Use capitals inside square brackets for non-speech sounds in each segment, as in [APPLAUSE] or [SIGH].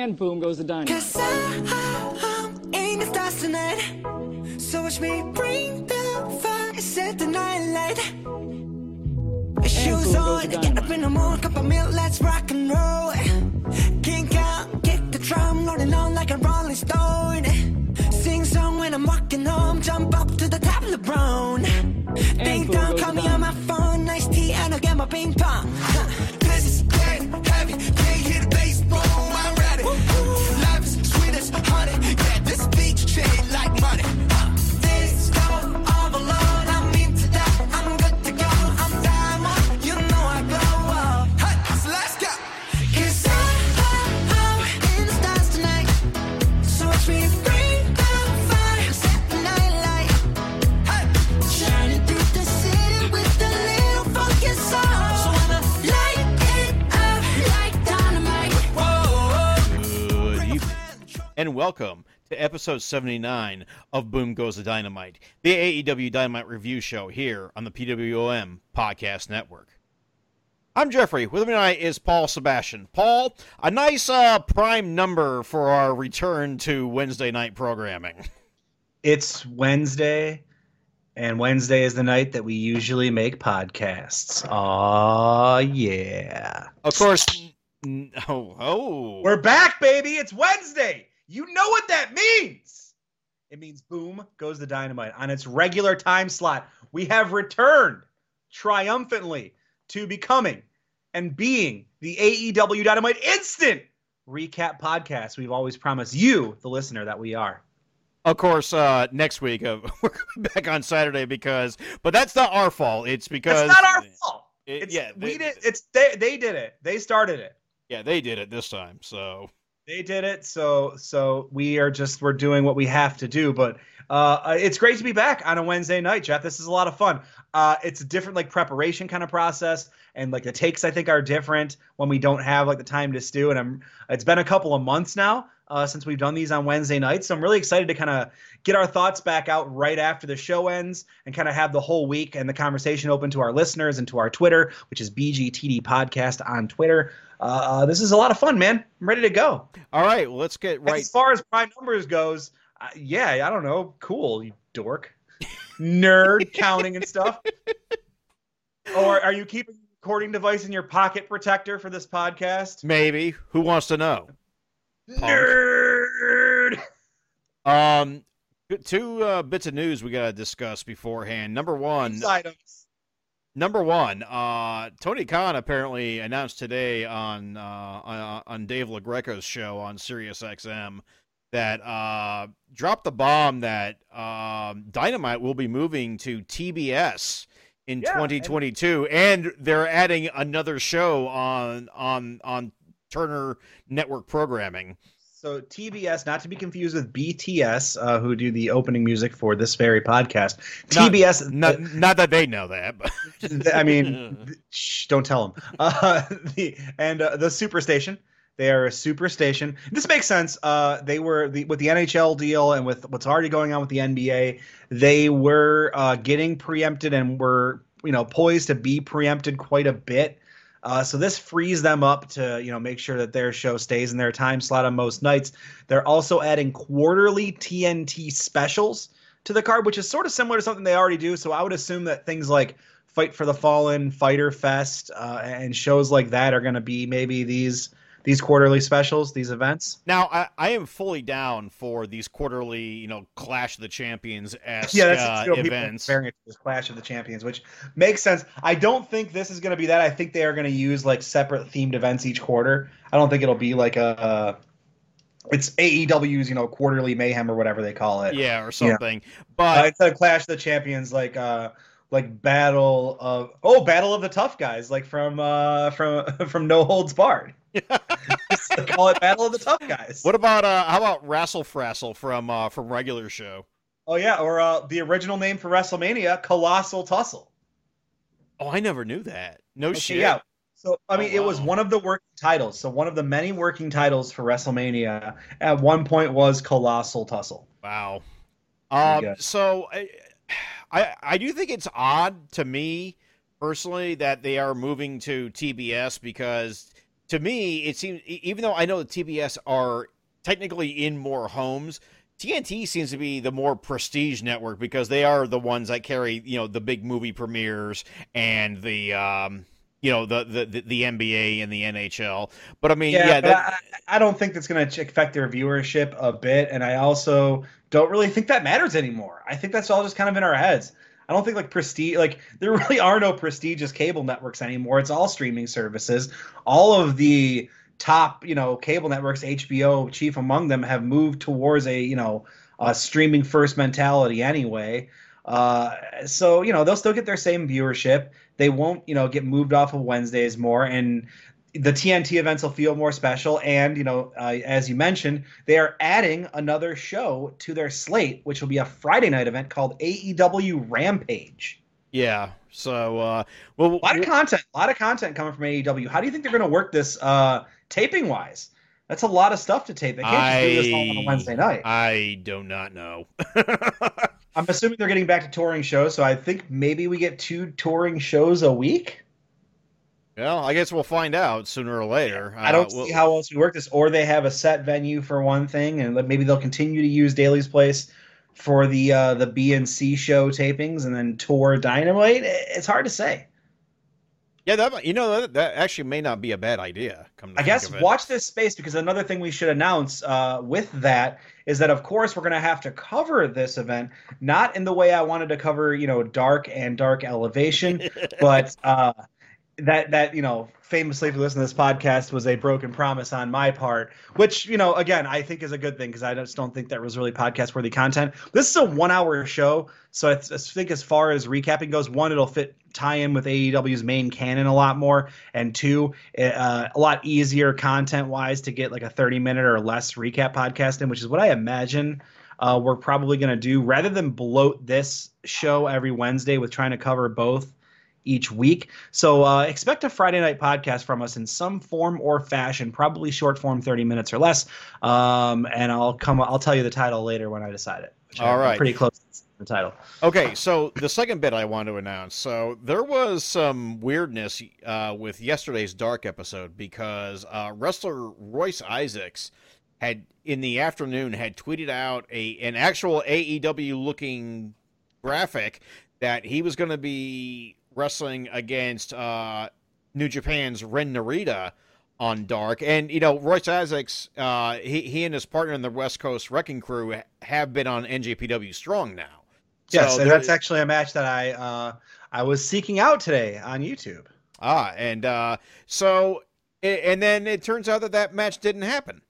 And boom goes the dynamite. Cause I'm in the stars tonight. So watch me bring the fire, set the night light. Shoes on, the get up in the morning, cup of milk, let's rock and roll. Kink out, kick the drum, rolling on like a rolling stone. Sing song when I'm walking home, jump up to the top of the brown. Ding dong, call me on my phone, nice tea, and I'll get my ping pong. And welcome to episode 79 of Boom Goes the Dynamite, the AEW Dynamite review show here on the PWOM Podcast Network. I'm Jeffrey. With me tonight is Paul Sebastian. Paul, a nice uh, prime number for our return to Wednesday night programming. It's Wednesday, and Wednesday is the night that we usually make podcasts. Aw, yeah. Of course, oh, oh. We're back, baby. It's Wednesday. You know what that means. It means boom goes the dynamite on its regular time slot. We have returned triumphantly to becoming and being the AEW Dynamite Instant Recap Podcast. We've always promised you, the listener, that we are. Of course, uh, next week uh, [LAUGHS] we're going back on Saturday because, but that's not our fault. It's because It's not our fault. It- It's, yeah, we did. It's they. They did it. They started it. Yeah, they did it this time. So They did it. So so we are just we're doing what we have to do. But uh, it's great to be back on a Wednesday night, Jeff. This is a lot of fun. Uh, it's a different like preparation kind of process, and like the takes I think are different when we don't have like the time to stew. And I'm it's been a couple of months now. Uh, since we've done these on Wednesday nights, so I'm really excited to kind of get our thoughts back out right after the show ends and kind of have the whole week and the conversation open to our listeners and to our Twitter, which is BGTD Podcast on Twitter. Uh, this is a lot of fun, man. I'm ready to go. all right, well, let's get right. As far as prime numbers goes, uh, yeah, I don't know. Cool, you dork, nerd, [LAUGHS] counting and stuff. Or are you keeping a recording device in your pocket protector for this podcast? Maybe who wants to know? Nerd. Um, two uh, bits of news we gotta discuss beforehand. Number one, items. Number one, uh, Tony Khan apparently announced today on uh, on, on Dave LaGreca's show on SiriusXM that uh, dropped the bomb that um, Dynamite will be moving to TBS in Yeah, and- 2022, and they're adding another show on on on Turner Network programming. So TBS, not to be confused with BTS, uh, who do the opening music for this very podcast. Not- TBS, Not not that they know that, but [LAUGHS] I mean, [LAUGHS] shh, don't tell them. Uh, [LAUGHS] the and uh, the Superstation. They are a superstation. This makes sense. Uh, they were the, with the NHL deal and with what's already going on with the NBA. They were uh, getting preempted and were you know poised to be preempted quite a bit. Uh, so this frees them up to you know make sure that their show stays in their time slot on most nights. They're also adding quarterly TNT specials to the card, which is sort of similar to something they already do. So I would assume that things like Fight for the Fallen, Fyter Fest, uh, and shows like that are going to be maybe these these quarterly specials, these events. Now, I, I am fully down for these quarterly, you know, Clash of the Champions esque [LAUGHS] Yeah, that's uh, events. comparing it to this Clash of the Champions, which makes sense. I don't think this is going to be that. I think they are going to use like separate themed events each quarter. I don't think it'll be like a. Uh, it's AEW's, you know, quarterly mayhem or whatever they call it. Yeah, or something. Uh, But instead of Clash of the Champions, like uh, like Battle of oh, Battle of the Tough Guys, like from uh, from [LAUGHS] from No Holds Barred. [LAUGHS] Call it Battle of the Tough Guys. what about uh how about Rassle Frassle from uh from regular show? Oh yeah, or uh, the original name for WrestleMania, Colossal Tussle. Oh, I never knew that. No Okay, shit. Yeah. So I mean, Oh, it was one of the working titles. So one of the many working titles for WrestleMania at one point was Colossal Tussle. Wow. Um, so I, I I do think it's odd to me personally that they are moving to TBS because to me, it seems even though I know the TBS are technically in more homes, TNT seems to be the more prestige network because they are the ones that carry you know the big movie premieres and the um, you know the, the the NBA and the NHL. But I mean, yeah, yeah that... I, I, don't think that's going to affect their viewership a bit, and I also don't really think that matters anymore. I think that's all just kind of in our heads. I don't think like prestige, like there [LAUGHS] really are no prestigious cable networks anymore. It's all streaming services. All of the top, you know, cable networks, HBO chief among them, have moved towards a you know a streaming first mentality anyway. Uh, so you know they'll still get their same viewership. They won't you know get moved off of Wednesdays more, and the TNT events will feel more special. And you know, uh, as you mentioned, they are adding another show to their slate, which will be a Friday night event called AEW Rampage. Yeah. So, uh, well, a lot of content, a lot of content coming from AEW. How do you think they're going to work this uh, taping wise? That's a lot of stuff to tape. They can't I, just do this all on a Wednesday night. I do not know. [LAUGHS] I'm assuming they're getting back to touring shows, so I think maybe we get two touring shows a week. Well, I guess we'll find out sooner or later. I don't uh, we'll, see how else we work this, or they have a set venue for one thing, and maybe they'll continue to use Daly's Place for the uh, the B and C show tapings, and then tour Dynamite. It's hard to say. Yeah, that you know that, that actually may not be a bad idea. Come I guess watch this space because another thing we should announce uh, with that is that of course we're going to have to cover this event not in the way I wanted to cover you know dark and dark elevation, [LAUGHS] but uh, that that you know famously if you listen to this podcast was a broken promise on my part which you know again i think is a good thing because i just don't think that was really podcast worthy content. This is a one hour show so I, th- I, think as far as recapping goes one it'll fit tie in with aew's main canon a lot more and two uh, a lot easier content wise to get like a 30 minute or less recap podcast in which is what i imagine uh, we're probably going to do. Rather than bloat this show every wednesday with trying to cover both each week. So uh, expect a Friday night podcast from us in some form or fashion, probably short form, thirty minutes or less. Um, and I'll come. I'll tell you the title later when I decide it. All right, pretty close the title. Okay, so the second bit I want to announce. So there was some weirdness uh, with yesterday's Dark episode because uh, wrestler Royce Isaacs had in the afternoon had tweeted out a an actual AEW looking graphic that he was going to be wrestling against uh, New Japan's Ren Narita on Dark. And, you know, Royce Isaacs, uh, he, he and his partner in the West Coast Wrecking Crew have been on NJPW Strong now. Yes, so and that's actually a match that I uh, I was seeking out today on YouTube. Ah, and uh, so, and then it turns out that that match didn't happen.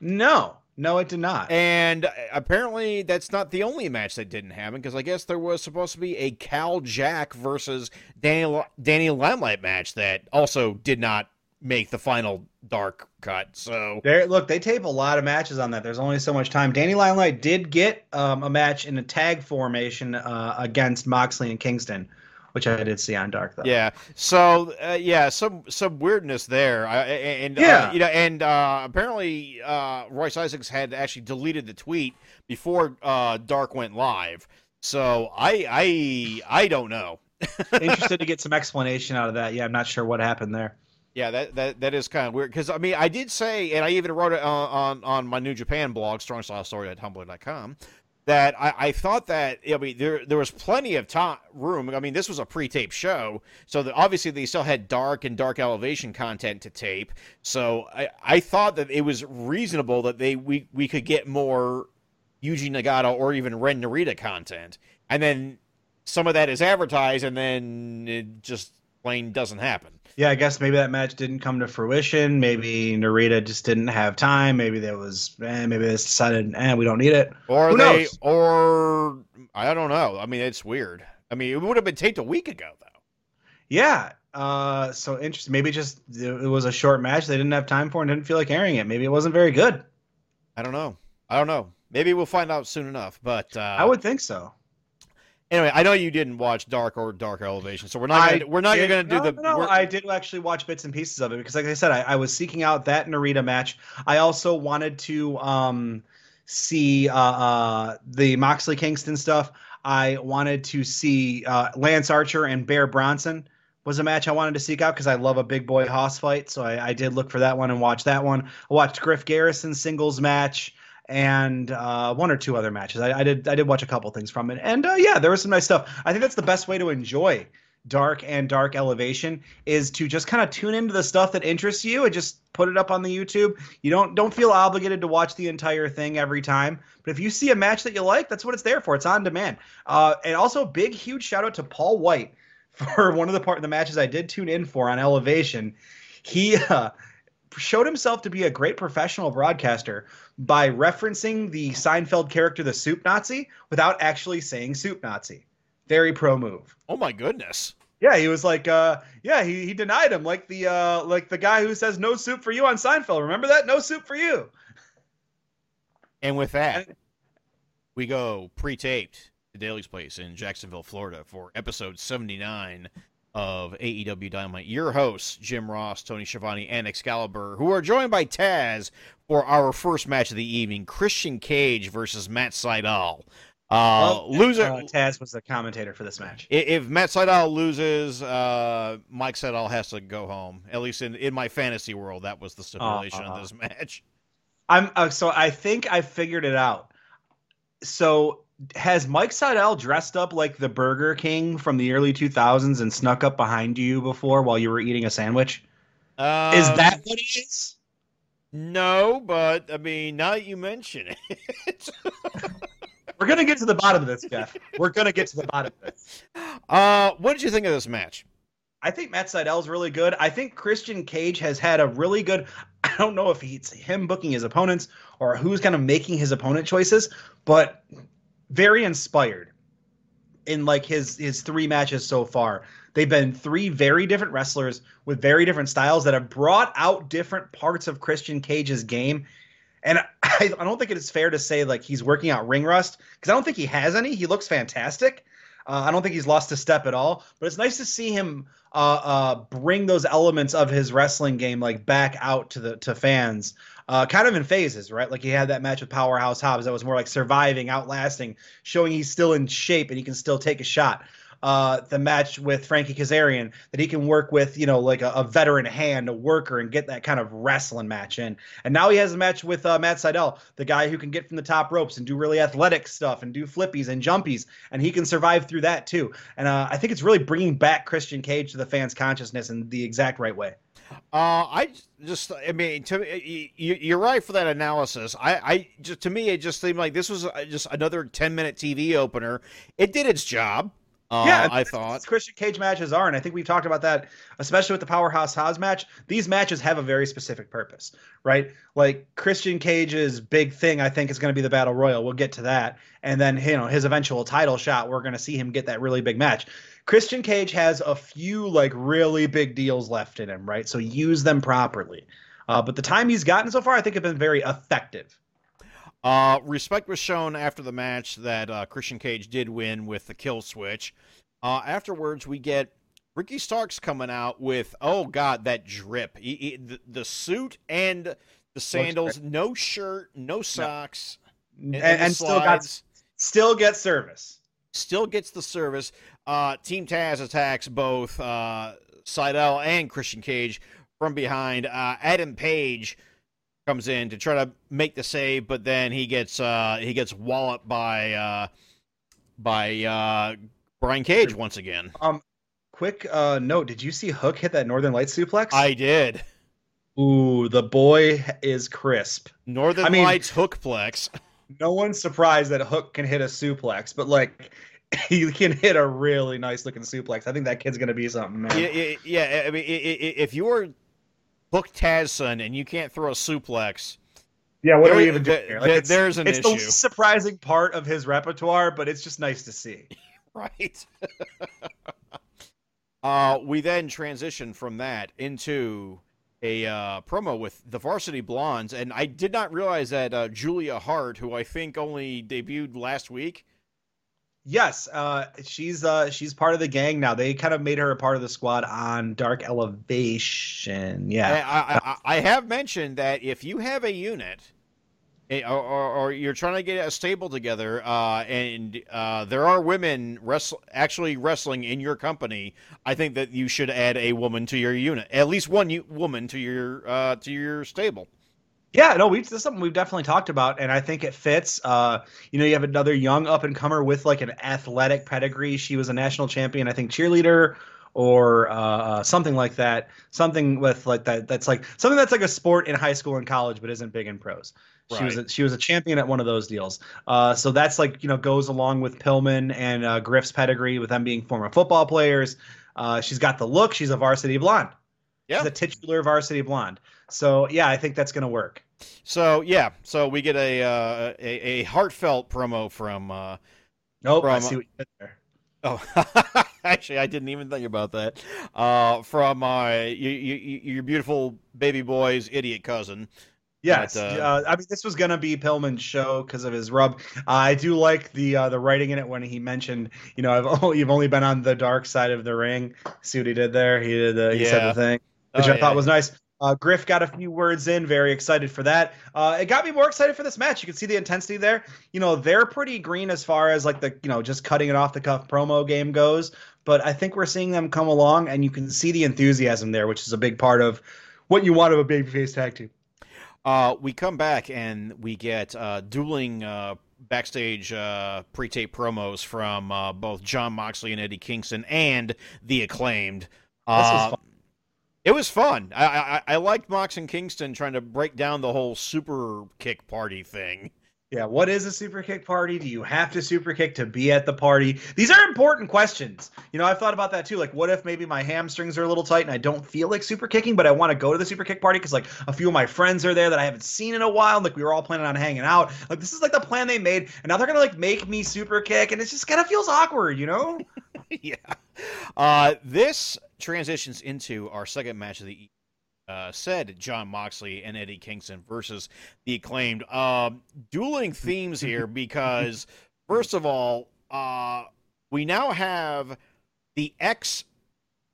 No, no, it did not. And uh, apparently, that's not the only match that didn't happen because I guess there was supposed to be a Cal Jack versus Danny Danny Limelight match that also did not make the final dark cut. So there, look, they tape a lot of matches on that. There's only so much time. Danny Limelight did get um, a match in a tag formation uh, against Moxley and Kingston which I did see on Dark though. Yeah. So uh, yeah, some some weirdness there. I, and uh, yeah, uh, you know, and uh, apparently uh, Royce Isaacs had actually deleted the tweet before uh, Dark went live. So I I I don't know. [LAUGHS] Interested to get some explanation out of that. Yeah, I'm not sure what happened there. Yeah, that that, that is kind of weird because I mean I did say, and I even wrote it on on, on my New Japan blog, strongstylestory at tumblr.com, that I, I, thought that I mean there there was plenty of time room. I mean this was a pre-tape show, so that obviously they still had dark and dark elevation content to tape. So I, I thought that it was reasonable that they we we could get more Yuji Nagata or even Ren Narita content, and then some of that is advertised, and then it just plain doesn't happen yeah, I guess maybe that match didn't come to fruition. Maybe Narita just didn't have time. Maybe there was, eh, maybe they decided, eh, we don't need it. Or Who they, knows? or I don't know. I mean, it's weird. I mean, it would have been taped a week ago, though. Yeah. Uh, so interesting. Maybe just it was a short match they didn't have time for and didn't feel like airing it. Maybe it wasn't very good. I don't know. I don't know. Maybe we'll find out soon enough. But uh, I would think so. Anyway, I know you didn't watch Dark or Dark Elevation, so we're not gonna, we're not did, to do no, the. No, I did actually watch bits and pieces of it because, like I said, I, I was seeking out that Narita match. I also wanted to um, see uh, uh, the Moxley Kingston stuff. I wanted to see uh, Lance Archer and Bear Bronson was a match I wanted to seek out because I love a big boy Hoss fight. So I, I, did look for that one and watch that one. I watched Griff Garrison singles match and uh, one or two other matches. I, I, did I did watch a couple things from it, and uh, yeah, there was some nice stuff. I think that's the best way to enjoy dark and dark elevation is to just kind of tune into the stuff that interests you and just put it up on the YouTube. You don't don't feel obligated to watch the entire thing every time, but if you see a match that you like, that's what it's there for. It's on demand. Uh, and also, big huge shout out to Paul White [LAUGHS] for one of the part of the matches I did tune in for on Elevation. He uh, showed himself to be a great professional broadcaster by referencing the Seinfeld character, the Soup Nazi, without actually saying Soup Nazi. Very pro move. Oh my goodness. Yeah, he was like, uh, yeah, he, he denied him like the uh, like the guy who says no soup for you on Seinfeld. Remember that? No soup for you. And with that, we go pre-taped to Daly's Place in Jacksonville, Florida, for episode seventy-nine of AEW Dynamite. Your hosts, Jim Ross, Tony Schiavone, and Excalibur, who are joined by Taz for our first match of the evening: Christian Cage versus Matt Sydal. Uh, well, loser. Uh, Taz was the commentator for this match. If Matt Sydal loses, uh, Mike Sydal has to go home. At least in, in my fantasy world, that was the stipulation of this match. I'm uh, so I think I figured it out. So has Mike Sydal dressed up like the Burger King from the early 2000s and snuck up behind you before while you were eating a sandwich? Um, is that what it is? No, but I mean, now that you mention it. [LAUGHS] We're gonna get to the bottom of this, Jeff. We're gonna get to the bottom of this. Uh, what did you think of this match? I think Matt is really good. I think Christian Cage has had a really good. I don't know if it's him booking his opponents or who's kind of making his opponent choices, but very inspired in like his his three matches so far. They've been three very different wrestlers with very different styles that have brought out different parts of Christian Cage's game and [LAUGHS] I, I don't think it is fair to say like he's working out ring rust because I don't think he has any. He looks fantastic. Uh, I don't think he's lost a step at all. But it's nice to see him uh, uh, bring those elements of his wrestling game like back out to the to fans, uh, kind of in phases, right? Like he had that match with Powerhouse Hobbs that was more like surviving, outlasting, showing he's still in shape and he can still take a shot uh, the match with Frankie Kazarian that he can work with, you know, like a, a, veteran hand, a worker, and get that kind of wrestling match in. And now he has a match with uh, Matt Sydal, the guy who can get from the top ropes and do really athletic stuff and do flippies and jumpies, and he can survive through that too. And uh, I think it's really bringing back Christian Cage to the fans' consciousness in the exact right way. Uh, I just, I mean, to you, are right for that analysis. I, I just, to me, it just seemed like this was uh, just another 10 minute TV opener. It did its job. Uh, yeah, I thought Christian Cage matches are, and I think we've talked about that, especially with the Powerhouse Hobbs match. These matches have a very specific purpose, right? Like Christian Cage's big thing, I think, is going to be the Battle Royal. We'll get to that, and then you know his eventual title shot. We're going to see him get that really big match. Christian Cage has a few like really big deals left in him, right? So use them properly. Uh, but the time he's gotten so far, I think, have been very effective. Uh, respect was shown after the match that uh, Christian Cage did win with the kill switch. Uh, afterwards, we get Ricky Starks coming out with oh god that drip, he, he, the, the, suit and the sandals, no shirt, no socks, no. and, and, and still got still gets service. Still gets the service. Uh, Team Taz attacks both uh, Sydal and Christian Cage from behind. Uh, Adam Page comes in to try to make the save, but then he gets uh, he gets walloped by uh, by uh, Brian Cage once again. Um, quick uh, note: Did you see Hook hit that Northern Lights suplex? I did. Ooh, the boy is crisp. Northern I mean, Lights hookplex. No one's surprised that Hook can hit a suplex, but like [LAUGHS] he can hit a really nice looking suplex. I think that kid's gonna be something, man. Yeah, yeah. I mean, if you were Hook Tazson and you can't throw a suplex. Yeah, what there, are we even doing here? Like it's, there's an it's issue. the surprising part of his repertoire, but it's just nice to see. [LAUGHS] right. [LAUGHS] uh, we then transition from that into a uh, promo with the Varsity Blondes, and I did not realize that uh, Julia Hart, who I think only debuted last week, Yes, uh, she's uh, she's part of the gang now. They kind of made her a part of the squad on Dark Elevation. Yeah, I, I, I have mentioned that if you have a unit eh, or, or, or you're trying to get a stable together, uh, and uh, there are women wrestle actually wrestling in your company, I think that you should add a woman to your unit, at least one u- woman to your uh, to your stable. Yeah, no, we this is something we've definitely talked about, and I think it fits. Uh, you know, you have another young up and comer with like an athletic pedigree. She was a national champion, I think, cheerleader or uh, something like that. Something with like that. That's like something that's like a sport in high school and college, but isn't big in pros. She was a, she was a champion at one of those deals. Uh, so that's like you know goes along with Pillman and uh, Griff's pedigree with them being former football players. Uh, she's got the look. She's a varsity blonde. Yeah. She's a titular varsity blonde. So yeah, I think that's gonna work. So yeah, so we get a uh, a, a heartfelt promo from. Uh, Nope, I see what you did there. oh, [LAUGHS] actually, I didn't even think about that. Uh, from uh, you, you, your beautiful baby boy's idiot cousin. Yes, But, uh, uh, I mean this was gonna be Pillman's show because of his rub. I do like the uh, the writing in it when he mentioned, you know, I've [LAUGHS] only, you've only been on the dark side of the ring. See what he did there? He did the, he said the thing, which Oh, I yeah. thought was nice. Uh, Griff got a few words in, very excited for that. Uh, it got me more excited for this match. You can see the intensity there. You know, they're pretty green as far as like the you know just cutting it off the cuff promo game goes, but I think we're seeing them come along, and you can see the enthusiasm there, which is a big part of what you want of a babyface tag team. Uh, we come back and we get uh, dueling uh, backstage uh, pre-tape promos from uh, both Jon Moxley and Eddie Kingston and the acclaimed. Uh, fun. It was fun. I, I I liked Mox and Kingston trying to break down the whole super kick party thing. Yeah, what is a super kick party? Do you have to super kick to be at the party? These are important questions. You know, I've thought about that too. Like, what if maybe my hamstrings are a little tight and I don't feel like super kicking, but I want to go to the super kick party because like a few of my friends are there that I haven't seen in a while. Like we were all planning on hanging out. Like this is like the plan they made, and now they're gonna like make me super kick, and it just kind of feels awkward, you know? [LAUGHS] yeah. Uh, this transitions into our second match of the. Uh, said Jon Moxley and Eddie Kingston versus the acclaimed. Um, dueling themes here [LAUGHS] because, first of all, uh, we now have the X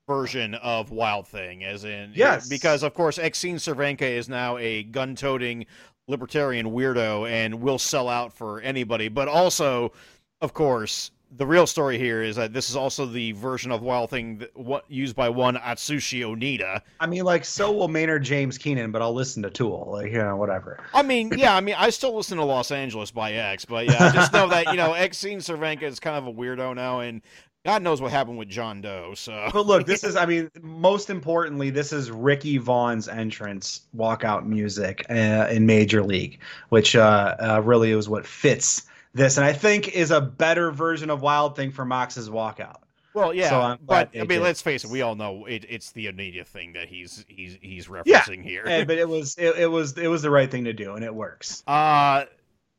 version of Wild Thing, as in Yes. because of course Exene Cervenka is now a gun-toting libertarian weirdo and will sell out for anybody, but also, of course, the real story here is that this is also the version of Wild Thing that, what, used by one Atsushi Onita. I mean, like so will Maynard James Keenan, but I'll listen to Tool. Like you know, whatever. I mean, yeah, I mean, I still listen to Los Angeles by X, but yeah, I just know that you know Exene Cervenka is kind of a weirdo now, and God knows what happened with John Doe. So, But look, this is, I mean, most importantly, this is Ricky Vaughn's entrance walkout music uh, in Major League, which uh, uh, really is what fits this, and I think is a better version of Wild Thing for Mox's walkout. well, yeah, So but I mean, did. let's face it, we all know it, it's the Onita thing that he's he's he's referencing Yeah, here. And- but it [LAUGHS] was, it, it was, it was the right thing to do, and it works. Uh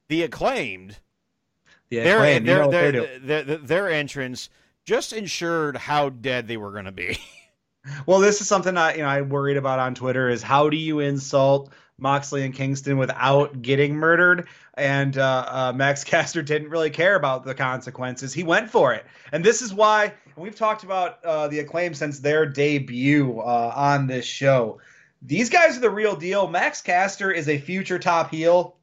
the acclaimed, Yeah, their their, their, their, their their entrance just ensured how dead they were going to be. [LAUGHS] Well, this is something I, you know, I worried about on Twitter is how do you insult Moxley and Kingston without getting murdered? And uh, uh, Max [LAUGHS] Caster didn't really care about the consequences. He went for it, and this is why and we've talked about uh, the acclaim since their debut uh, on this show. These guys are the real deal. Max Caster is a future top heel,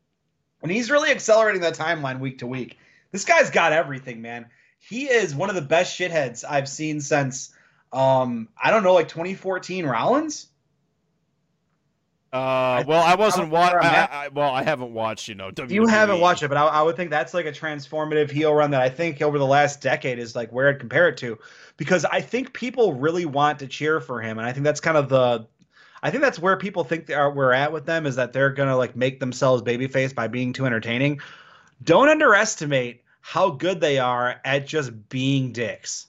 and he's really accelerating that timeline week to week. This guy's got everything, man. He is one of the best shitheads I've seen since um i don't know like 2014 rollins Uh, well, I wasn't I don't know wa- where I'm I, well, I haven't watched, you know. E. you haven't watched it but I, I would think that's like a transformative heel run that i think over the last decade is like where i'd compare it to because i think people really want to cheer for him and i think that's kind of the i think that's where people think they are we're at with them is that they're gonna like make themselves babyface by being too entertaining don't underestimate how good they are at just being dicks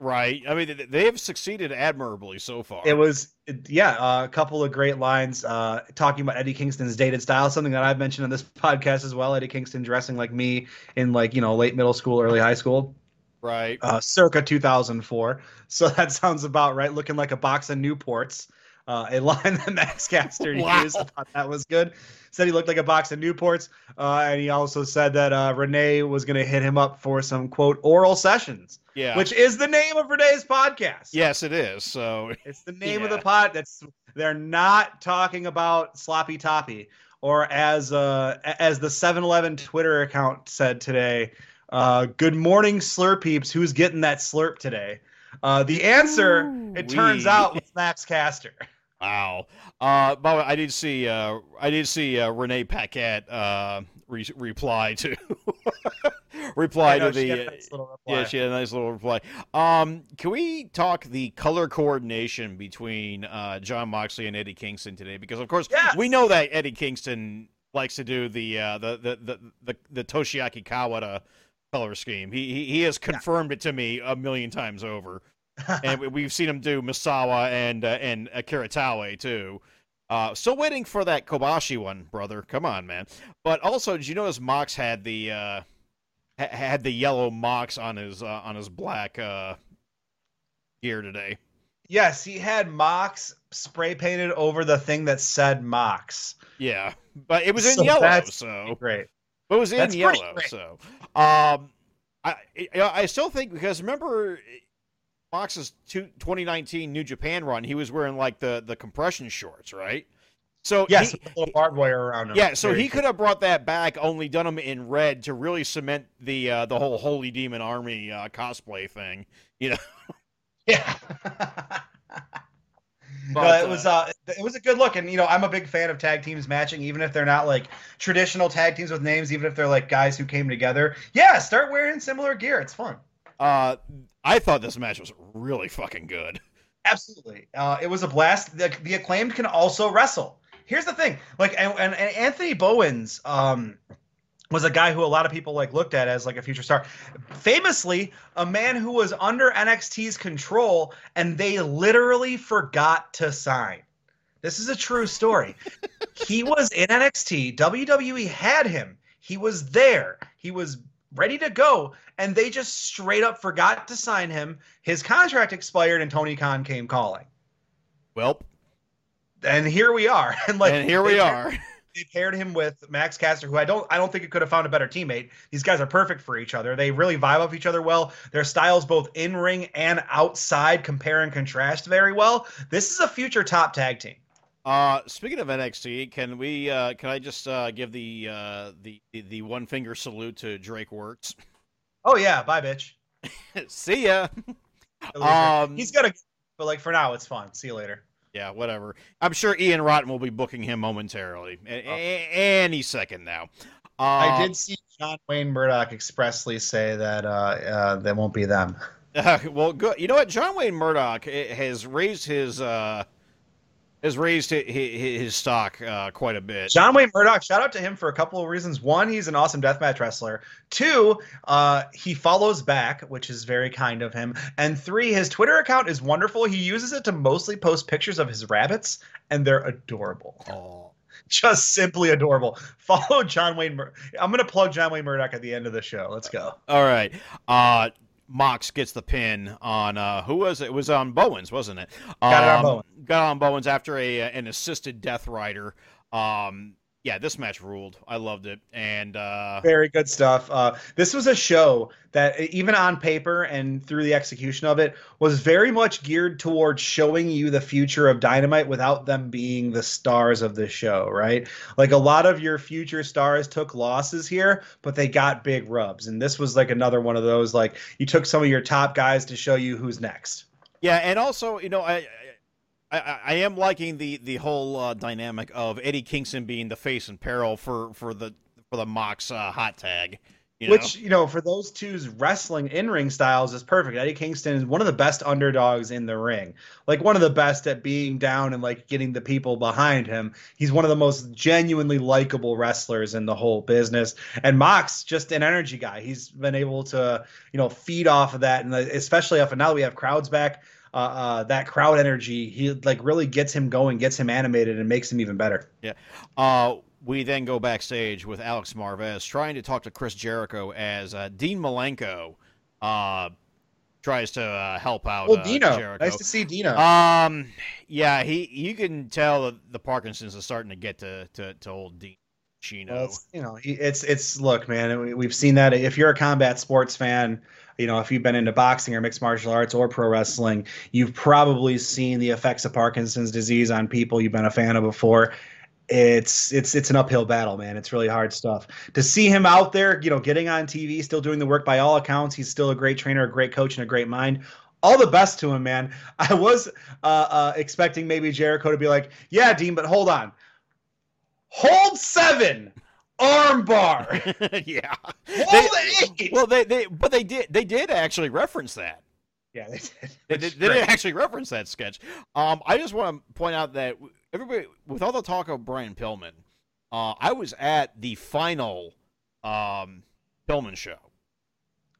Right. I mean, they have succeeded admirably so far. It was, yeah, uh, a couple of great lines uh, talking about Eddie Kingston's dated style, something that I've mentioned on this [LAUGHS] podcast as well. Eddie Kingston dressing like me in like you know late middle school, early high school, right. uh, circa 2004. [LAUGHS] So that sounds about right. Looking like a box of Newports. Uh, a line that Max Caster Wow. used. I thought that was good. Said he looked like a box of Newports, uh, and he also said that uh, Renee was going to hit him up for some quote oral sessions, Yeah. which is the name of Renee's podcast. yes, it is. So It's the name of the [LAUGHS] pod. That's they're not talking about sloppy toppy. or as uh, as the 7-Eleven Twitter account said today, uh, "Good morning, slur peeps. Who's getting that slurp today?" Uh, the answer, Ooh, it turns wee. out, [LAUGHS] was Max Caster. Wow. Uh, by the way, I did see uh, I did see uh, Renee Paquette uh, re- reply to [LAUGHS] reply know, to the nice reply. yeah she had a nice little reply. Um, can we talk the color coordination between uh, Jon Moxley and Eddie Kingston today? Because of course Yes! we know that Eddie Kingston likes to do the uh, the, the, the the the Toshiaki Kawada color scheme. He he, he has confirmed it to me a million times over and we- we've seen him do Misawa and uh, and Akira Taue too. Uh, still waiting for that Kobashi one, brother. Come on, man. But also, did you notice Mox had the uh, ha- had the yellow Mox on his uh, on his black uh, gear today? Yes, he had Mox spray painted over the thing that said Mox. Yeah, but it was in So yellow, so Great. It was in That's yellow, so um, I I still think because remember Mox's two, 2019 New Japan run, he was wearing like the the compression shorts, right? So Yes, he- a little barbed wire around him. yeah, so he could have brought that back, only done them in red to really cement the uh, the whole Holy Demon Army uh, cosplay thing. You know, [LAUGHS] Yeah. But, [LAUGHS] no, it was uh, it was a good look, and you know I'm a big fan of tag teams matching, even if they're not like traditional tag teams with names, even if they're like guys who came together. Yeah, start wearing similar gear. It's fun. Uh, I thought this match was really fucking good. Absolutely, uh, it was a blast. The, the acclaimed can also wrestle. Here's the thing, like, and, and, and Anthony Bowens um, was a guy who a lot of people like looked at as like a future star. Famously, a man who was under NXT's control, and they literally forgot to sign. This is a true story. [LAUGHS] he was in NXT. WWE had him. He was there. He was ready to go, and they just straight up forgot to sign him. His contract expired, and Tony Khan came calling. Well, And here we are. [LAUGHS] And like, and here we are. They paired him with Max Caster, who I don't, I don't think it could have found a better teammate. These guys are perfect for each other. They really vibe off each other well. Their styles, both in ring and outside, compare and contrast very well. This is a future top tag team. Uh, speaking of NXT, can we? Uh, can I just uh, give the uh, the the one finger salute to Drake Wuertz? Oh yeah, bye, bitch. [LAUGHS] See ya. [LAUGHS] A. Um, He's gonna, but like for now, it's fun. See you later. Yeah, whatever. I'm sure Ian Rotten will be booking him momentarily, a- a- any second now. Uh, I did see John Wayne Murdoch expressly say that uh, uh, that won't be them. [LAUGHS] well, good. You know what? John Wayne Murdoch eh, has raised his uh, has raised his, his stock uh, quite a bit. John Wayne Murdoch, shout out to him for a couple of reasons. One, he's an awesome deathmatch wrestler. Two, uh, he follows back, which is very kind of him. And three, his Twitter account is wonderful. He uses it to mostly post pictures of his rabbits, and they're adorable. Oh. Just simply adorable. Follow John Wayne. Mur- I'm going to plug John Wayne Murdoch at the end of the show. Let's go. All right. Uh, Mox gets the pin on uh, who was it? It was on Bowens, wasn't it? Got it on Um, Bowens. Got on Bowens after a an assisted Death Rider. Um, yeah, this match ruled. I loved it, and uh, Very good stuff. Uh, this was a show that, even on paper and through the execution of it, was very much geared towards showing you the future of Dynamite without them being the stars of the show, right? Like a lot of your future stars took losses here, but they got big rubs. And this was like another one of those, like you took some of your top guys to show you who's next. Yeah, and also, you know, I I, I, am liking the the whole uh, dynamic of Eddie Kingston being the face in peril for for the for the Mox uh, hot tag. You? Which, you know, for those two's wrestling in ring styles is perfect. Eddie Kingston is one of the best underdogs in the ring. Like one of the best at being down and like getting the people behind him. He's one of the most genuinely likable wrestlers in the whole business. And Mox, just an energy guy. He's been able to, you know, feed off of that. And especially off of now that we have crowds back, uh, uh, that crowd energy, he like really gets him going, gets him animated, and makes him even better. Uh, we then go backstage with Alex Marvez trying to talk to Chris Jericho as uh, Dean Malenko uh, tries to uh, help out Well, Dino, Jericho. nice to see Dino. Um, yeah, he you can tell that the Parkinson's is starting to get to to, to old Dean Chino. Well, it's, you know, it's it's look, man. We've seen that. If you're a combat sports fan, you know, if you've been into boxing or mixed martial arts or pro wrestling, you've probably seen the effects of Parkinson's disease on people you've been a fan of before. it's it's it's an uphill battle, man. It's really hard stuff. To see him out there, you know, getting on TV, still doing the work by all accounts, he's still a great trainer, a great coach, and a great mind. All the best to him, man. [LAUGHS] I was uh, uh, expecting maybe Jericho to be like, "Yeah, Dean, but hold on, hold seven, armbar, [LAUGHS] yeah. They- well, they, they but they did they did actually reference that. yeah, they did. They, did, they did actually reference that sketch. Um, I just want to point out that everybody, with all the talk of Brian Pillman, uh, I was at the final um, Pillman show.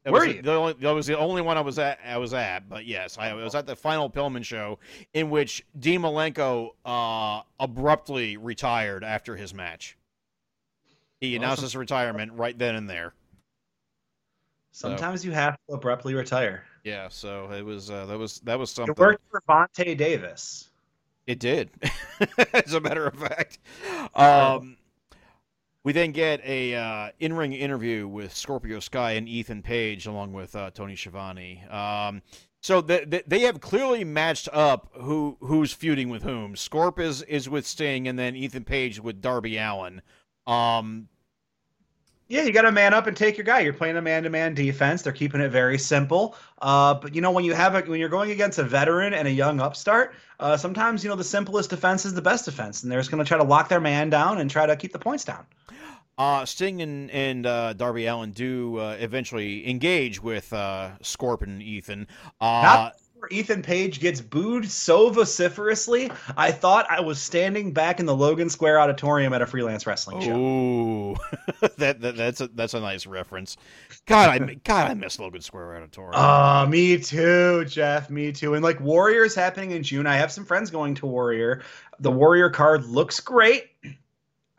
That Were was you? The only, that was the only one I was at. I was at, but yes, I was at the final Pillman show in which Dean Malenko uh, abruptly retired after his match. He announced his retirement right then and there. Sometimes you have to abruptly retire. Yeah, so it was uh, that was that was something. It worked for Vontae Davis. It did, [LAUGHS] as a matter of fact. Um, we then get a uh, in-ring interview with Scorpio Sky and Ethan Page, along with uh, Tony Schiavone. Um, so the, the, they have clearly matched up who who's feuding with whom. Scorp is is with Sting, and then Ethan Page with Darby Allin. Um, Yeah, you got to man up and take your guy. You're playing a man-to-man defense. They're keeping it very simple. Uh, but you know, when you have a when you're going against a veteran and a young upstart, uh, sometimes you know the simplest defense is the best defense, and they're just going to try to lock their man down and try to keep the points down. uh, Sting and and uh, Darby Allin do uh, eventually engage with uh, Scorp and Ethan. Uh, Not before Ethan Page gets booed so vociferously, I thought I was standing back in the Logan Square Auditorium at a freelance wrestling show. Ooh, [LAUGHS] that, that that's a that's a nice reference. God, I God I miss Logan Square Auditorium. Ah, me too, Jeff. Me too. And like Warrior's happening in June. I have some friends going to Warrior. The Warrior card looks great.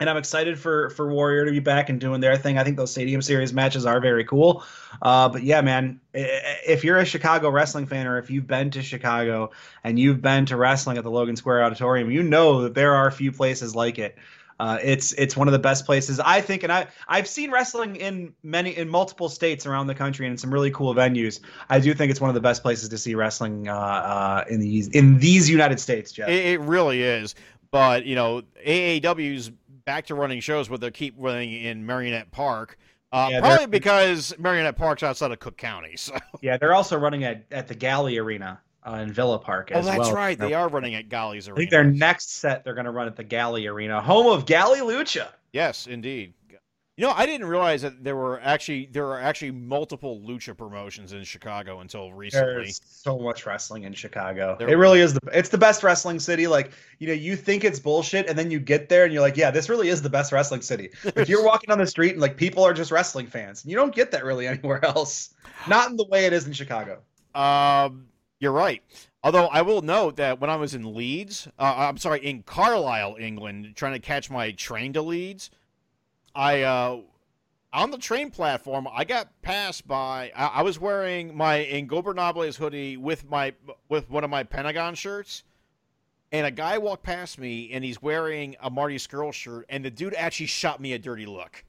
And I'm excited for for Warrior to be back and doing their thing. I think those Stadium Series matches are very cool. Uh, but yeah, man, if you're a Chicago wrestling fan or if you've been to Chicago and you've been to wrestling at the Logan Square Auditorium, you know that there are a few places like it. Uh, it's it's one of the best places I think, and I I've seen wrestling in many in multiple states around the country and in some really cool venues. I do think it's one of the best places to see wrestling uh, uh, in these in these United States, Jeff. It, it really is. But you know, AAW's back to running shows, but they keep running in Merrionette Park. Uh, Yeah, probably because Merrionette Park's outside of Cook County. [LAUGHS] So. yeah, they're also running at at the Galli Arena uh, in Villa Park Oh, that's well. right. They are running at Golly's I think their next set they're going to run at the Galli Arena, home of Galli Lucha. Yes, indeed. You know, I didn't realize that there were actually there are actually multiple lucha promotions in Chicago until recently. There's so much wrestling in Chicago. There- it really is the it's the best wrestling city. Like, you know, you think it's bullshit and then you get there and you're like, yeah, this really is the best wrestling city. [LAUGHS] if you're walking on the street and like people are just wrestling fans, you don't get that really anywhere else. Not in the way it is in Chicago. Um, you're right. Although I will note that when I was in Leeds, uh, I'm sorry, in Carlisle, England, trying to catch my train to Leeds, I uh, on the train platform, I got passed by. I, I was wearing my Ingobernables hoodie with my with one of my Pentagon shirts, and a guy walked past me, and he's wearing a Marty Scurll shirt, and the dude actually shot me a dirty look.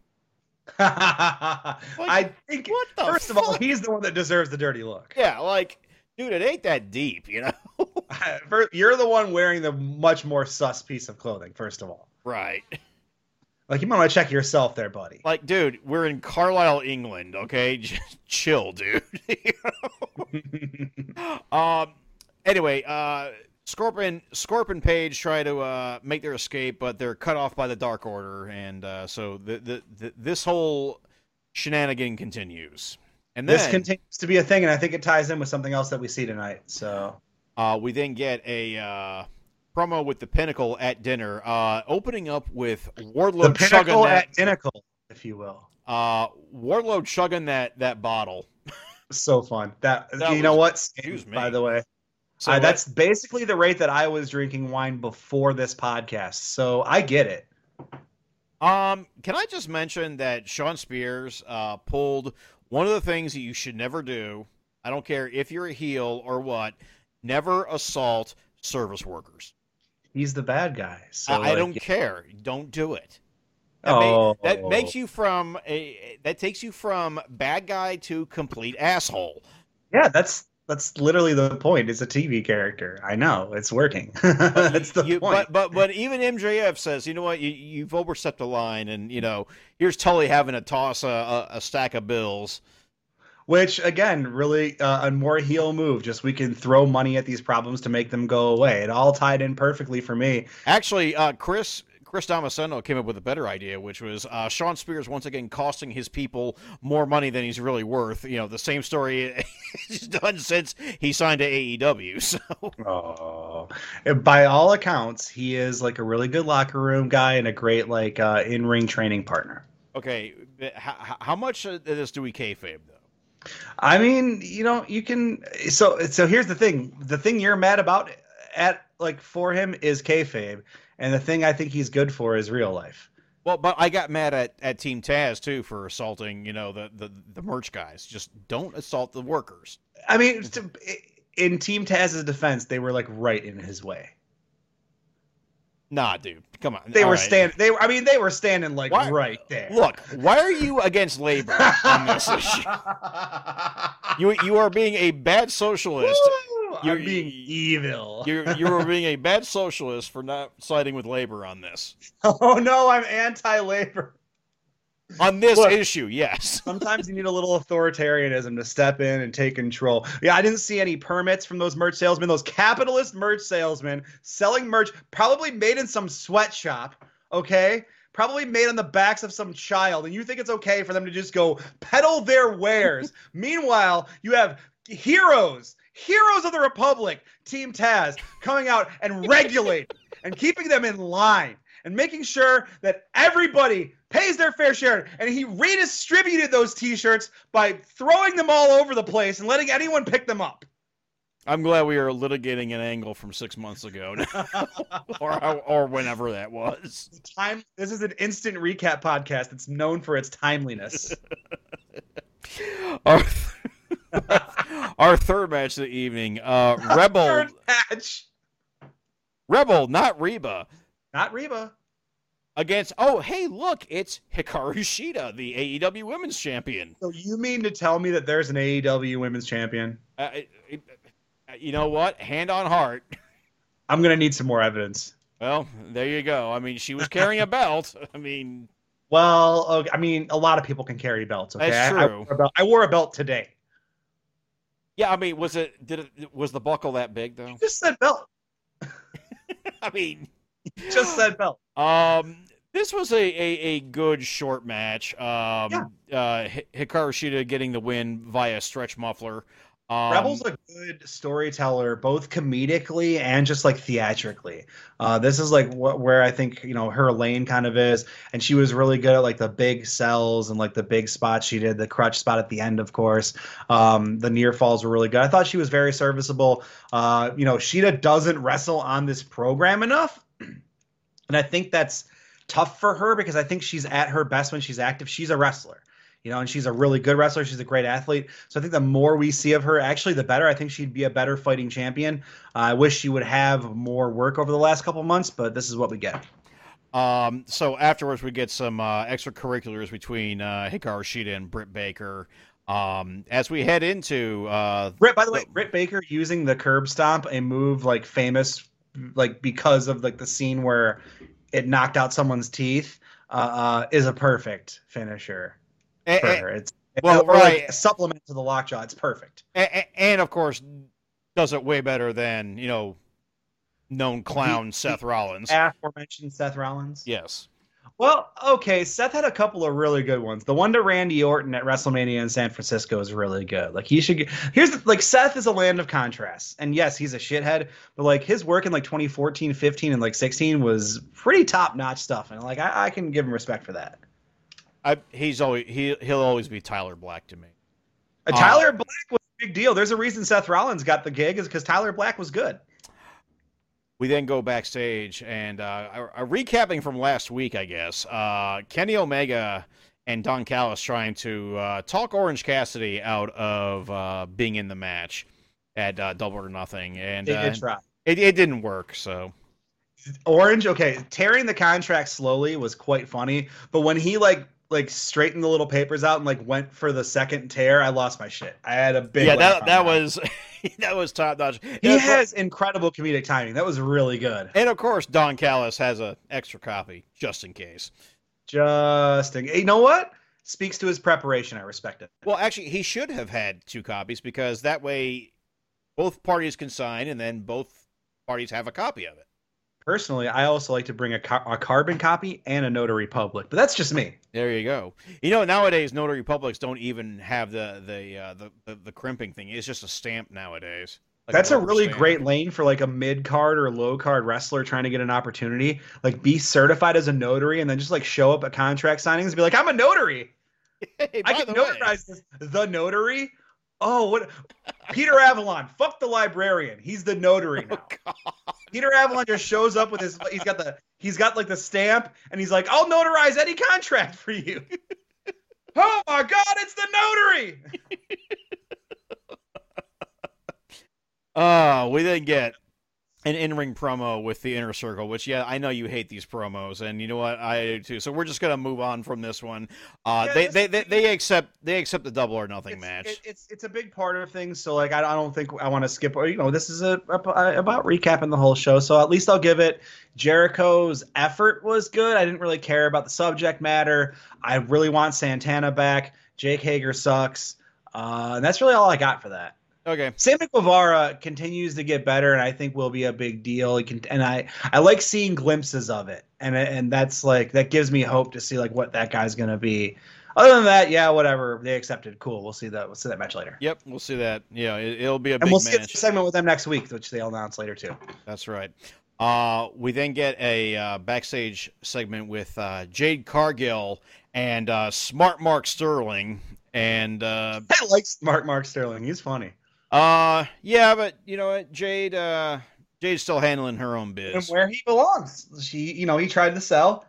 [LAUGHS] I think what the first of all, he's the one that deserves the dirty look. Yeah, like, dude, it ain't that deep, you know? [LAUGHS] You're the one wearing the much more sus piece of clothing, first of all. right. Like you might want to check yourself there, buddy. Like, dude, we're in Carlisle, England. Okay, [LAUGHS] Just chill, dude. [LAUGHS] um. Anyway, uh, Scorpion, Scorpion Page try to uh, make their escape, but they're cut off by the Dark Order, and uh, so the, the, the this whole shenanigan continues. And then this continues to be a thing, and I think it ties in with something else that we see tonight. So Uh, we then get a uh, promo with the Pinnacle at dinner, uh, opening up with Wardlow the pinnacle chugging that, at Pinnacle, if you will. uh, Wardlow chugging that that bottle. So fun. That, That you know what? excuse me. By the way, So Uh, that's basically the rate that I was drinking wine before this podcast. So I get it. Um, can I just mention that Shawn Spears uh, pulled one of the things that you should never do. I don't care if you're a heel or what. Never assault service workers. He's the bad guy. So I, I don't care. Don't do it. That, Oh. that makes you from a that takes you from bad guy to complete asshole. Yeah, that's that's literally the point. It's a TV character. I know it's working. [LAUGHS] that's the You- point. but but but even MJF says, you know what, you you've overstepped the line, and you know here's Tully having to toss a, a, a stack of bills. Which again, really uh, a more heel move. Just we can throw money at these problems to make them go away. It all tied in perfectly for me. Actually, uh, Chris Chris Damasceno came up with a better idea, which was uh, Shawn Spears once again costing his people more money than he's really worth. You know, the same story he's done since he signed to AEW. [LAUGHS] So Oh, by all accounts, he is like a really good locker room guy and a great like uh, in ring training partner. okay, how, how much of this do we kayfabe though? I mean, you know, you can. So, so here's the thing: the thing you're mad about at like for him is kayfabe, and the thing I think he's good for is real life. Well, but I got mad at, at Team Taz too for assaulting, you know, the, the, the merch guys. Just don't assault the workers. I mean, to- in Team Taz's defense, they were like right in his way. Nah, dude, come on. They All were right. standing. They were. I mean, they were standing like Why- right there. Look, why are you against labor on this [LAUGHS] issue? You you are being a bad socialist. Woo! I'm You're- being evil. You you are being a [LAUGHS] bad socialist for not siding with labor on this. Oh no, I'm anti-labor. On this Look. issue, yes. [LAUGHS] Sometimes you need a little authoritarianism to step in and take control. Yeah, I didn't see any permits from those merch salesmen, those capitalist merch salesmen selling merch, probably made in some sweatshop, okay? Probably made on the backs of some child, and you think it's okay for them to just go peddle their wares. [LAUGHS] Meanwhile, you have heroes, heroes of the Republic, Team Taz, coming out and [LAUGHS] regulating and keeping them in line and making sure that everybody pays their fair share. And he redistributed those T-shirts by throwing them all over the place and letting anyone pick them up. I'm glad we are litigating an angle from six months ago, [LAUGHS] or or whenever that was. Time. This is an instant recap podcast that's known for its timeliness. [LAUGHS] Our, [LAUGHS] our third match of the evening, uh, Rebel, Third match. Rebel, not Reba, Not Reba. Against. Oh, hey, look, it's Hikaru Shida, the AEW Women's Champion. So you mean to tell me that there's an AEW Women's Champion? Uh, it- it- you know what? Hand on heart. I'm gonna need some more evidence. Well, there you go. I mean, she was carrying a belt. [LAUGHS] I mean, Well, okay, I mean, a lot of people can carry belts. Okay, That's I- I true. wore I wore a belt today. yeah. I mean, was it? Did it? Was the buckle that big though? Just said belt. [LAUGHS] I mean, [LAUGHS] Just said belt. Um, this was a, a, a good short match. Um, uh, Hikaru Shida getting the win via stretch muffler. Um, Rebel's a good storyteller, both comedically and just like theatrically. Uh, this is like what where I think you know her lane kind of is, and she was really good at like the big sells and like the big spots she did. The crutch spot at the end, of course. Um, the near falls were really good. I thought she was very serviceable. Uh, you know, Shida doesn't wrestle on this program enough, [CLEARS THROAT] and I think that's tough for her because I think she's at her best when she's active. She's a wrestler you know, and she's a really good wrestler. She's a great athlete. So I think the more we see of her, actually, the better. I think she'd be a better fighting champion. Uh, I wish she would have more work over the last couple months, but this is what we get. Um, so afterwards, we get some uh, extracurriculars between uh, Hikaru Shida and Britt Baker. Um, as we head into uh, Britt, by the way, Britt Baker using the curb stomp, a move like famous, like because of like the scene where it knocked out someone's teeth, uh, uh, is a perfect finisher a- for her. It's well, or, like, right. a supplement to the lockjaw. It's perfect. a- a- and of course, does it way better than you know, known clown Seth Rollins. Aforementioned Seth Rollins. Yes. Well, okay, Seth had a couple of really good ones. The one to Randy Orton at WrestleMania in San Francisco is really good. Like he should get here's the, like Seth is a land of contrasts. And yes, he's a shithead, but like his work in like 2014, 15, and like 16 was pretty top notch stuff. And like I, I can give him respect for that. I, he's always he he'll always be Tyler Black to me. Uh, Tyler Black was a big deal. There's a reason Seth Rollins got the gig is because Tyler Black was good. We then go backstage and uh, a, a recapping from last week, I guess. Uh, Kenny Omega and Don Callis trying to uh, talk Orange Cassidy out of uh, being in the match at uh, Double or Nothing, and They uh, did try. it, it didn't work. So Orange, okay, tearing the contract slowly was quite funny, but when he like like straightened the little papers out and like went for the second tear, I lost my shit. I had a big yeah, that that was [LAUGHS] that was top notch. He cour- has incredible comedic timing. That was really good. and of course, Don Callis has a extra copy just in case. Just in, you know what speaks to his preparation. I respect it. Well, actually, he should have had two copies because that way both parties can sign, and then both parties have a copy of it. Personally, I also like to bring a, car- a carbon copy and a notary public, but that's just me. There you go. You know, nowadays notary publics don't even have the the uh, the, the the crimping thing. It's just a stamp nowadays. Like That's a rubber really stamp. great lane for like a mid card or low card wrestler trying to get an opportunity. Like be certified as a notary and then just like show up at contract signings and be like, I'm a notary. [LAUGHS] Hey, I can way- notarize this. The notary? Oh, what? Peter Avalon. Fuck the librarian. He's the notary now. Oh, Peter Avalon just shows up with his. He's got the. He's got like the stamp, and he's like, "I'll notarize any contract for you." [LAUGHS] oh my God! It's the notary. Uh, [LAUGHS] we then get an in-ring promo with the inner circle, which yeah, I know you hate these promos, and you know what, I do too. So we're just gonna move on from this one. Uh, Yeah, they, this- they they they accept they accept the double or nothing it's, match. it- it's it's a big part of things. So like, I, I don't think I want to skip. Or you know, this is a, a- about recapping the whole show. So at least I'll give it. Jericho's effort was good. I didn't really care about the subject matter. I really want Santana back. Jake Hager sucks. Uh, and that's really all I got for that. Okay, Sammy Guevara continues to get better, and I think will be a big deal. He can, and I, I like seeing glimpses of it, and and that's like that gives me hope to see like what that guy's gonna be. Other than that, yeah, whatever they accepted, cool. We'll see that. We'll see that match later, yep, we'll see that. Yeah, it, it'll be a and big we'll see a match. segment with them next week, which they'll announce later too. That's right. Uh, we then get a uh, backstage segment with uh, Jade Cargill and uh, Smart Mark Sterling, and uh, I like Smart Mark Sterling. He's funny. Uh, yeah, but you know what, Jade, uh, Jade's still handling her own biz. and where he belongs. She, you know, he tried to sell.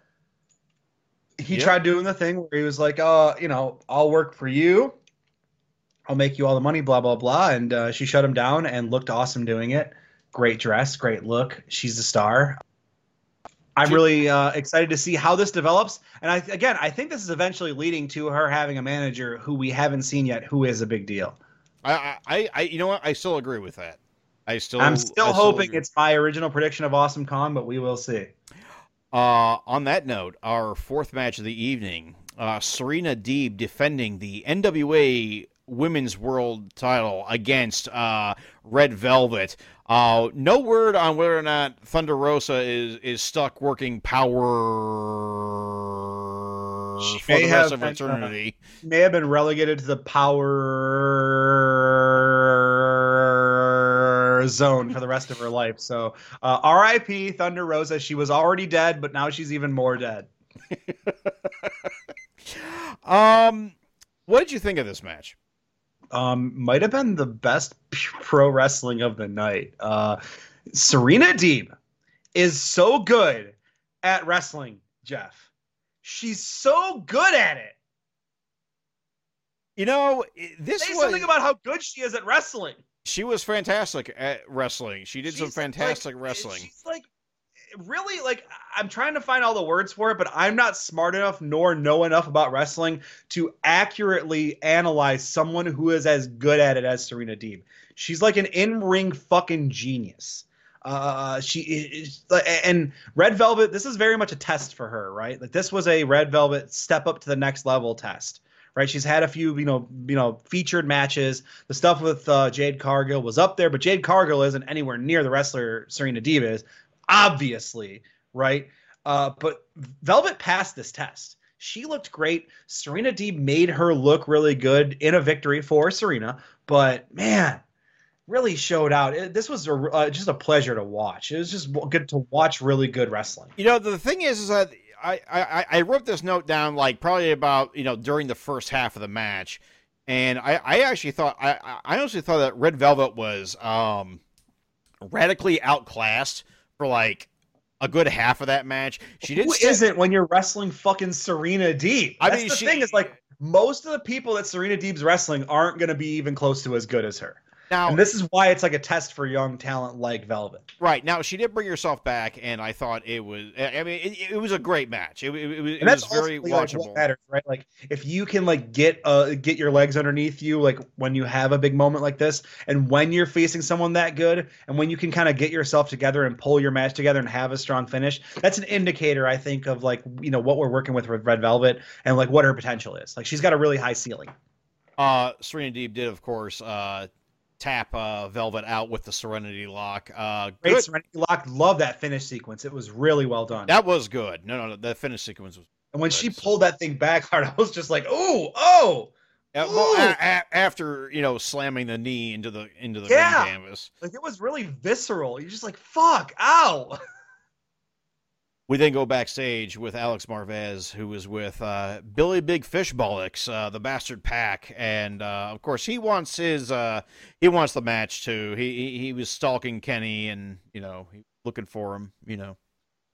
He Yep. tried doing the thing where he was like, "Uh, you know, I'll work for you. I'll make you all the money." Blah blah blah. And uh, she shut him down and looked awesome doing it. Great dress, great look. She's a star. I'm She- really uh, excited to see how this develops. And I, again, I think this is eventually leading to her having a manager who we haven't seen yet, who is a big deal. I, I, I, you know what? I still agree with that. I still, I'm still hoping agree. it's my original prediction of Awesome Kong, but we will see. Uh, on that note, our fourth match of the evening, uh, Serena Deeb defending the NWA Women's World Title against uh, Red Velvet. Uh, no word on whether or not Thunder Rosa is is stuck working power for may the rest have of been, uh, eternity. may have been relegated to the power zone for the rest of her life. So, uh, R.I.P. Thunder Rosa. She was already dead, but now she's even more dead. [LAUGHS] Um, what did you think of this match? Um, might have been the best [LAUGHS] pro wrestling of the night. Uh, Serena Deeb is so good at wrestling, Jeff. She's so good at it. You know, this Say was something about how good she is at wrestling. she was fantastic at wrestling. She did some fantastic like, wrestling. She's like really like I'm trying to find all the words for it, but I'm not smart enough nor know enough about wrestling to accurately analyze someone who is as good at it as Serena Deeb. She's like an in-ring fucking genius. Uh, she is, and Red Velvet. This is very much a test for her, right? Like this was a Red Velvet step up to the next level test, right? She's had a few, you know, you know, featured matches. The stuff with uh, Jade Cargill was up there, but Jade Cargill isn't anywhere near the wrestler Serena Deeb is, obviously, right? Uh, but Velvet passed this test. She looked great. Serena Deeb made her look really good in a victory for Serena, but man, really showed out. It, this was a, uh, just a pleasure to watch. It was just good to watch really good wrestling. You know, the thing is, is that I, I, I wrote this note down like probably about you know during the first half of the match, and I, I actually thought I, I honestly thought that Red Velvet was um radically outclassed for like a good half of that match. She did Who st- isn't when you're wrestling fucking Serena Deeb? I That's mean, the she- thing is like most of the people that Serena Deeb's wrestling aren't going to be even close to as good as her. Now, and this is why it's like a test for young talent like Velvet. right now, she did bring herself back, and I thought it was. I mean, it, it was a great match. It, it, it was, it And that's was very ultimately, like, watchable. matters, right? Like if you can like get uh get your legs underneath you, like when you have a big moment like this, and when you're facing someone that good, and when you can kind of get yourself together and pull your match together and have a strong finish, that's an indicator, I think, of like you know what we're working with with Red Velvet and like what her potential is. Like she's got a really high ceiling. Uh, Serena Deeb did, of course, uh, tap uh, Velvet out with the Serenity Lock. Uh, Great good. Serenity Lock. Love that finish sequence. It was really well done. That was good. No, no, no. The finish sequence was. and when she pulled that thing back hard, [LAUGHS] I was just like, oh, oh. Uh, well, a- a- after you know slamming the knee into the into the Yeah. canvas. Like it was really visceral. You're just like, fuck, ow. [LAUGHS] We then go backstage with Alex Marvez, who was with uh, Billy Big Fish Bollocks, uh, the Bastard PAC, and uh, of course he wants his uh, he wants the match too. He, he he was stalking Kenny and you know he- looking for him. You know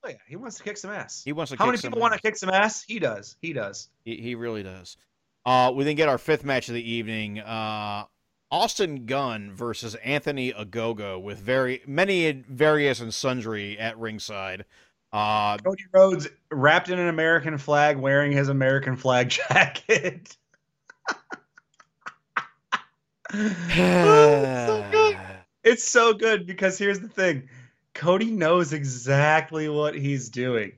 Oh, yeah, he wants to kick some ass. he wants to. How many people want to kick some ass? He does. He does. He, he really does. Uh, we then get our fifth match of the evening. Uh, Austin Gunn versus Anthony Ogogo with very many various and sundry at ringside. Uh, Cody Rhodes wrapped in an American flag, wearing his American flag [LAUGHS] jacket. [SIGHS] [LAUGHS] Oh, it's so good. It's so good because here's the thing Cody knows exactly what he's doing.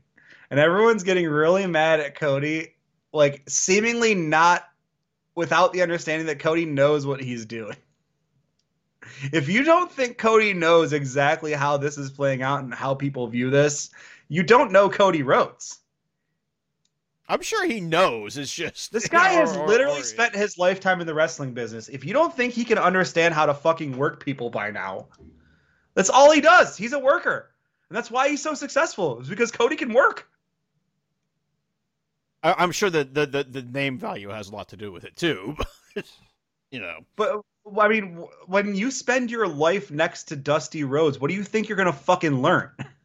And everyone's getting really mad at Cody, like seemingly not without the understanding that Cody knows what he's doing. If you don't think Cody knows exactly how this is playing out and how people view this, you don't know Cody Rhodes. I'm sure he knows. It's just This guy has or- literally or- spent his lifetime in the wrestling business. If you don't think he can understand how to fucking work people by now, that's all he does. He's a worker. And that's why he's so successful. Is because Cody can work. I, I'm sure that the, the the name value has a lot to do with it too. [LAUGHS] but, you know, But I mean, when you spend your life next to Dusty Rhodes, what do you think you're gonna fucking learn? [LAUGHS]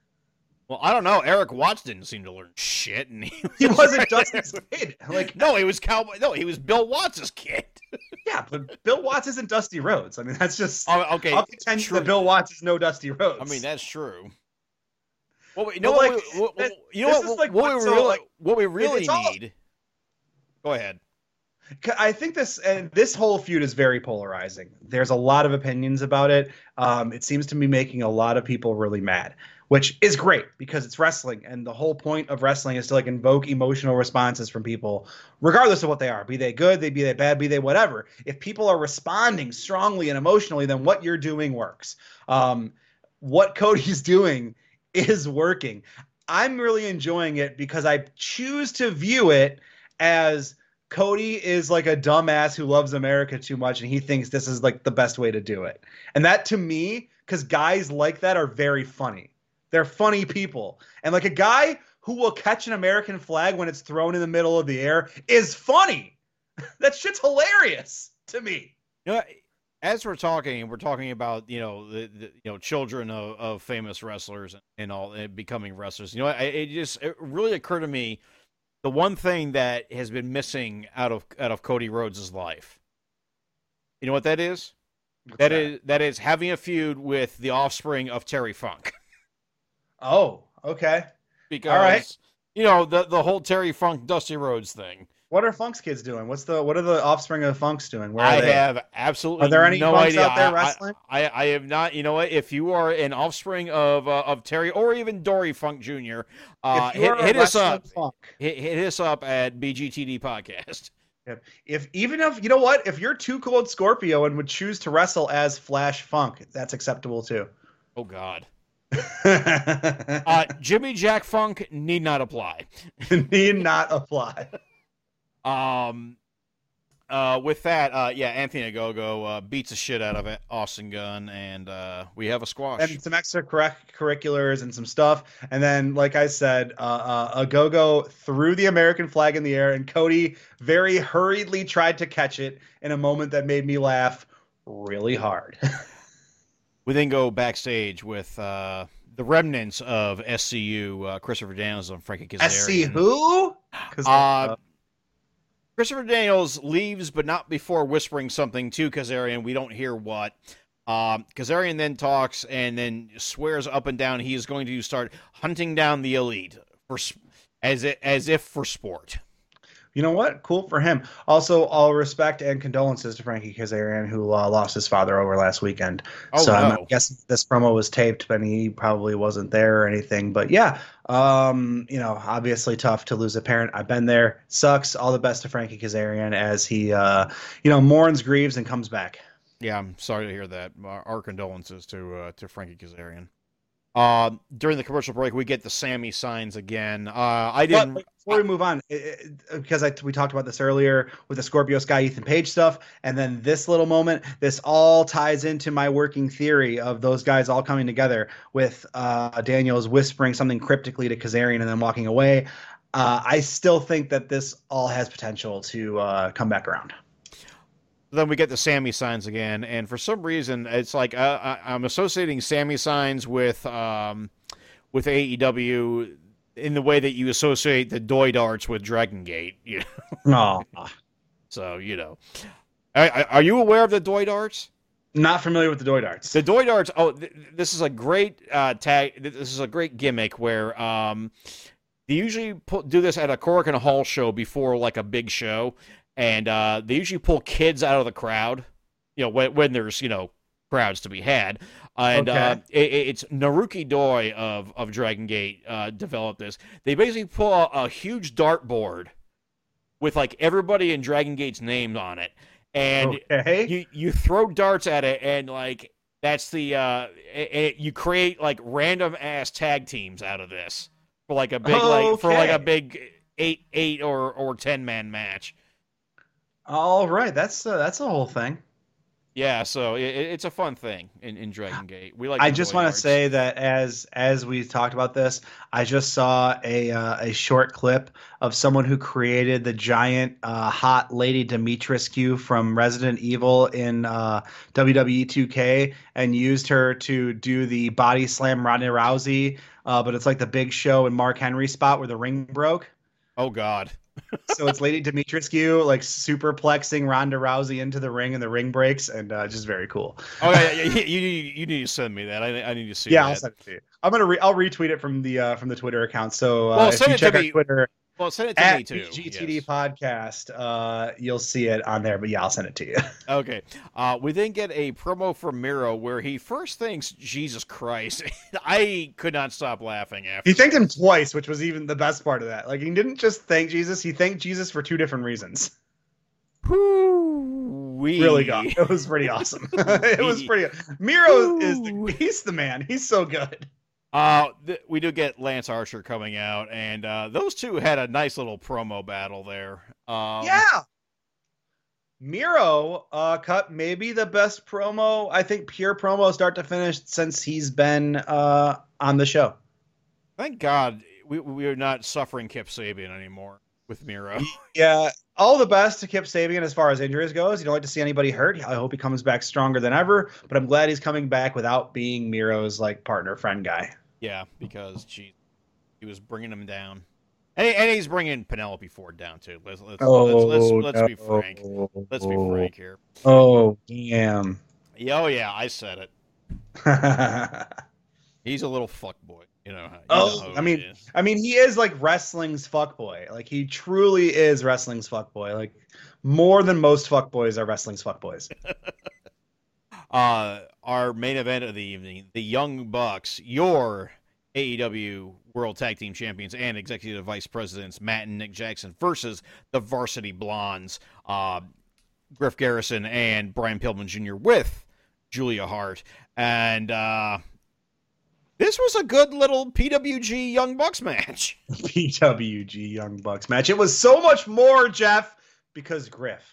well, I don't know. Erik Watts didn't seem to learn shit, and he, [LAUGHS] He was wasn't right Dusty's there. kid. Like, No, he was Cowboy. No, he was Bill Watts' kid. [LAUGHS] yeah, but Bill Watts isn't Dusty Rhodes. I mean, that's just. Oh, okay, I'll contend true. that Bill Watts is no Dusty Rhodes. I mean, that's true. Well, you know But, what? like, we, what- that- you know what? like what, what- we so, really, like, what we really all- need. Go ahead. I think this and this whole feud is very polarizing. There's a lot of opinions about it. Um, it seems to be making a lot of people really mad, which is great because it's wrestling, and the whole point of wrestling is to like invoke emotional responses from people, regardless of what they are. Be they good, they be they bad, be they whatever. If people are responding strongly and emotionally, then what you're doing works. Um, what Cody's [LAUGHS] doing is working. I'm really enjoying it because I choose to view it as Cody is like a dumbass who loves America too much and he thinks this is like the best way to do it. And that to me, because guys like that are very funny. They're funny people. And like a guy who will catch an American flag when it's thrown in the middle of the air is funny. [LAUGHS] that shit's hilarious to me. You know, as we're talking, we're talking about you know the, the you know children of, of famous wrestlers and all and becoming wrestlers. You know, I, it just it really occurred to me the one thing that has been missing out of out of Cody Rhodes' life. You know what that is? That is that is having a feud with the offspring of Terry Funk. [LAUGHS] Oh, okay. Because right. you know the the whole Terry Funk Dusty Rhodes thing. What are Funk's kids doing? What's the what are the offspring of Funk's doing? Where are I they? have absolutely Are there any no Funks idea. out there I- I- I, I, have not. You know what? If you are an offspring of uh, of Terry or even Dory Funk Jr., uh, hit, hit us up. Funk, Hit, hit us up at BGTD Podcast. If even if you know what, if you're 2 Cold Scorpio and would choose to wrestle as Flash Funk, that's acceptable too. Oh God. [LAUGHS] Uh, Jimmy Jack Funk need not apply. [LAUGHS] Need not apply. Um, uh, with that, uh, yeah, Anthony Ogogo uh, beats the shit out of it, Austin Gunn, and uh, we have a squash. And some extra curriculars and some stuff. And then, like I said, uh, uh, Agogo threw the American flag in the air, and Cody very hurriedly tried to catch it in a moment that made me laugh really hard. [LAUGHS] We then go backstage with uh, the remnants of SCU, uh, Christopher Daniels and Frankie Kazarian. SC who? 'Cause, Uh, Christopher Daniels leaves, but not before whispering something to Kazarian. We don't hear what. Um, Kazarian then talks and then swears up and down he is going to start hunting down the elite for as it, as if for sport. You know what? Cool for him. Also, all respect and condolences to Frankie Kazarian, who uh, lost his father over last weekend. Oh, so. I'm guessing this promo was taped, but he probably wasn't there or anything. But yeah, um, you know, obviously tough to lose a parent. I've been there. Sucks. All the best to Frankie Kazarian as he, uh, you know, mourns, grieves, and comes back. Yeah, I'm sorry to hear that. Our condolences to uh, to Frankie Kazarian. Uh, during the commercial break, we get the Sammy signs again. Uh, I didn't. But before we move on, because I, we talked about this earlier with the Scorpio Sky Ethan Page stuff, and then this little moment, this all ties into my working theory of those guys all coming together with uh, Daniels whispering something cryptically to Kazarian and then walking away. Uh, I still think that this all has potential to uh, come back around then we get the Sammy signs again, and for some reason, it's like uh, I, am associating Sammy signs with um, with AEW in the way that you associate the Doi darts with Dragon Gate. You know? [LAUGHS] So you know, are, are, you aware of the Doi darts? Not familiar with the Doi darts. The Doi darts. Oh, th- this is a great uh, tag. This is a great gimmick where um, they usually put, do this at a Korakuen Hall show before like a big show and uh, they usually pull kids out of the crowd. You know, when, when there's you know crowds to be had, and okay. uh, it, it's Naruki Doi of of Dragon Gate uh, developed this. They basically pull a, a huge dartboard with like everybody in Dragon Gate's name on it, and okay. you you throw darts at it, and like that's the uh, it, it, you create like random ass tag teams out of this for like a big okay. like for like a big eight eight or or ten man match. All right, that's uh, that's a whole thing. Yeah, so it, it's a fun thing in, in Dragon Gate. We like. I just want to say that as as we talked about this, I just saw a uh, a short clip of someone who created the giant uh, hot lady Dimitrescu from Resident Evil in uh, WWE 2K and used her to do the body slam Ronda Rousey, uh, but it's like the Big Show and Mark Henry spot where the ring broke. Oh God so it's Lady Dimitrescu like superplexing Ronda Rousey into the ring, and the ring breaks, and uh, just very cool. Oh yeah, yeah, you, you, you need to send me that. I, I need to see. Yeah, that. I'll send it to you. I'm gonna re- I'll retweet it from the uh, from the Twitter account. So uh, well, if you check our Twitter, well, send it to at me too. GTD yes. podcast. Uh, you'll see it on there, but yeah, I'll send it to you. [LAUGHS] okay. Uh, we then get a promo from Miro where he first thinks Jesus Christ. [LAUGHS] I could not stop laughing after. He thanked him twice, which was even the best part of that. Like he didn't just thank Jesus; he thanked Jesus for two different reasons. We really got it was pretty awesome. [LAUGHS] it was pretty. Miro is the, he's the man. He's so good. Uh, th- we do get Lance Archer coming out, and uh, those two had a nice little promo battle there. Um, yeah. Miro uh, cut maybe the best promo, I think, pure promo start to finish since he's been uh, on the show. Thank God we, we are not suffering Kip Sabian anymore with Miro. [LAUGHS] Yeah, all the best to Kip Sabian as far as injuries goes. You don't like to see anybody hurt. I hope he comes back stronger than ever. But I'm glad he's coming back without being Miro's like partner friend guy. Yeah, because she, he was bringing him down, and, and he's bringing Penelope Ford down too. Let's let's oh, let's, let's, let's no. be frank. Let's be frank here. Oh damn. Yeah, oh yeah, I said it. [LAUGHS] he's a little fuck boy. You know. You oh, know I mean, I mean, he is like wrestling's fuck boy. Like he truly is wrestling's fuck boy. Like more than most fuck boys are wrestling's fuck boys. [LAUGHS] uh, our main event of the evening, the Young Bucks, your AEW World Tag Team Champions and Executive Vice Presidents Matt and Nick Jackson versus the Varsity Blondes, uh, Griff Garrison and Brian Pillman Jr. with Julia Hart. And uh, this was a good little PWG Young Bucks match. [LAUGHS] PWG Young Bucks match. It was so much more, Jeff, because Griff.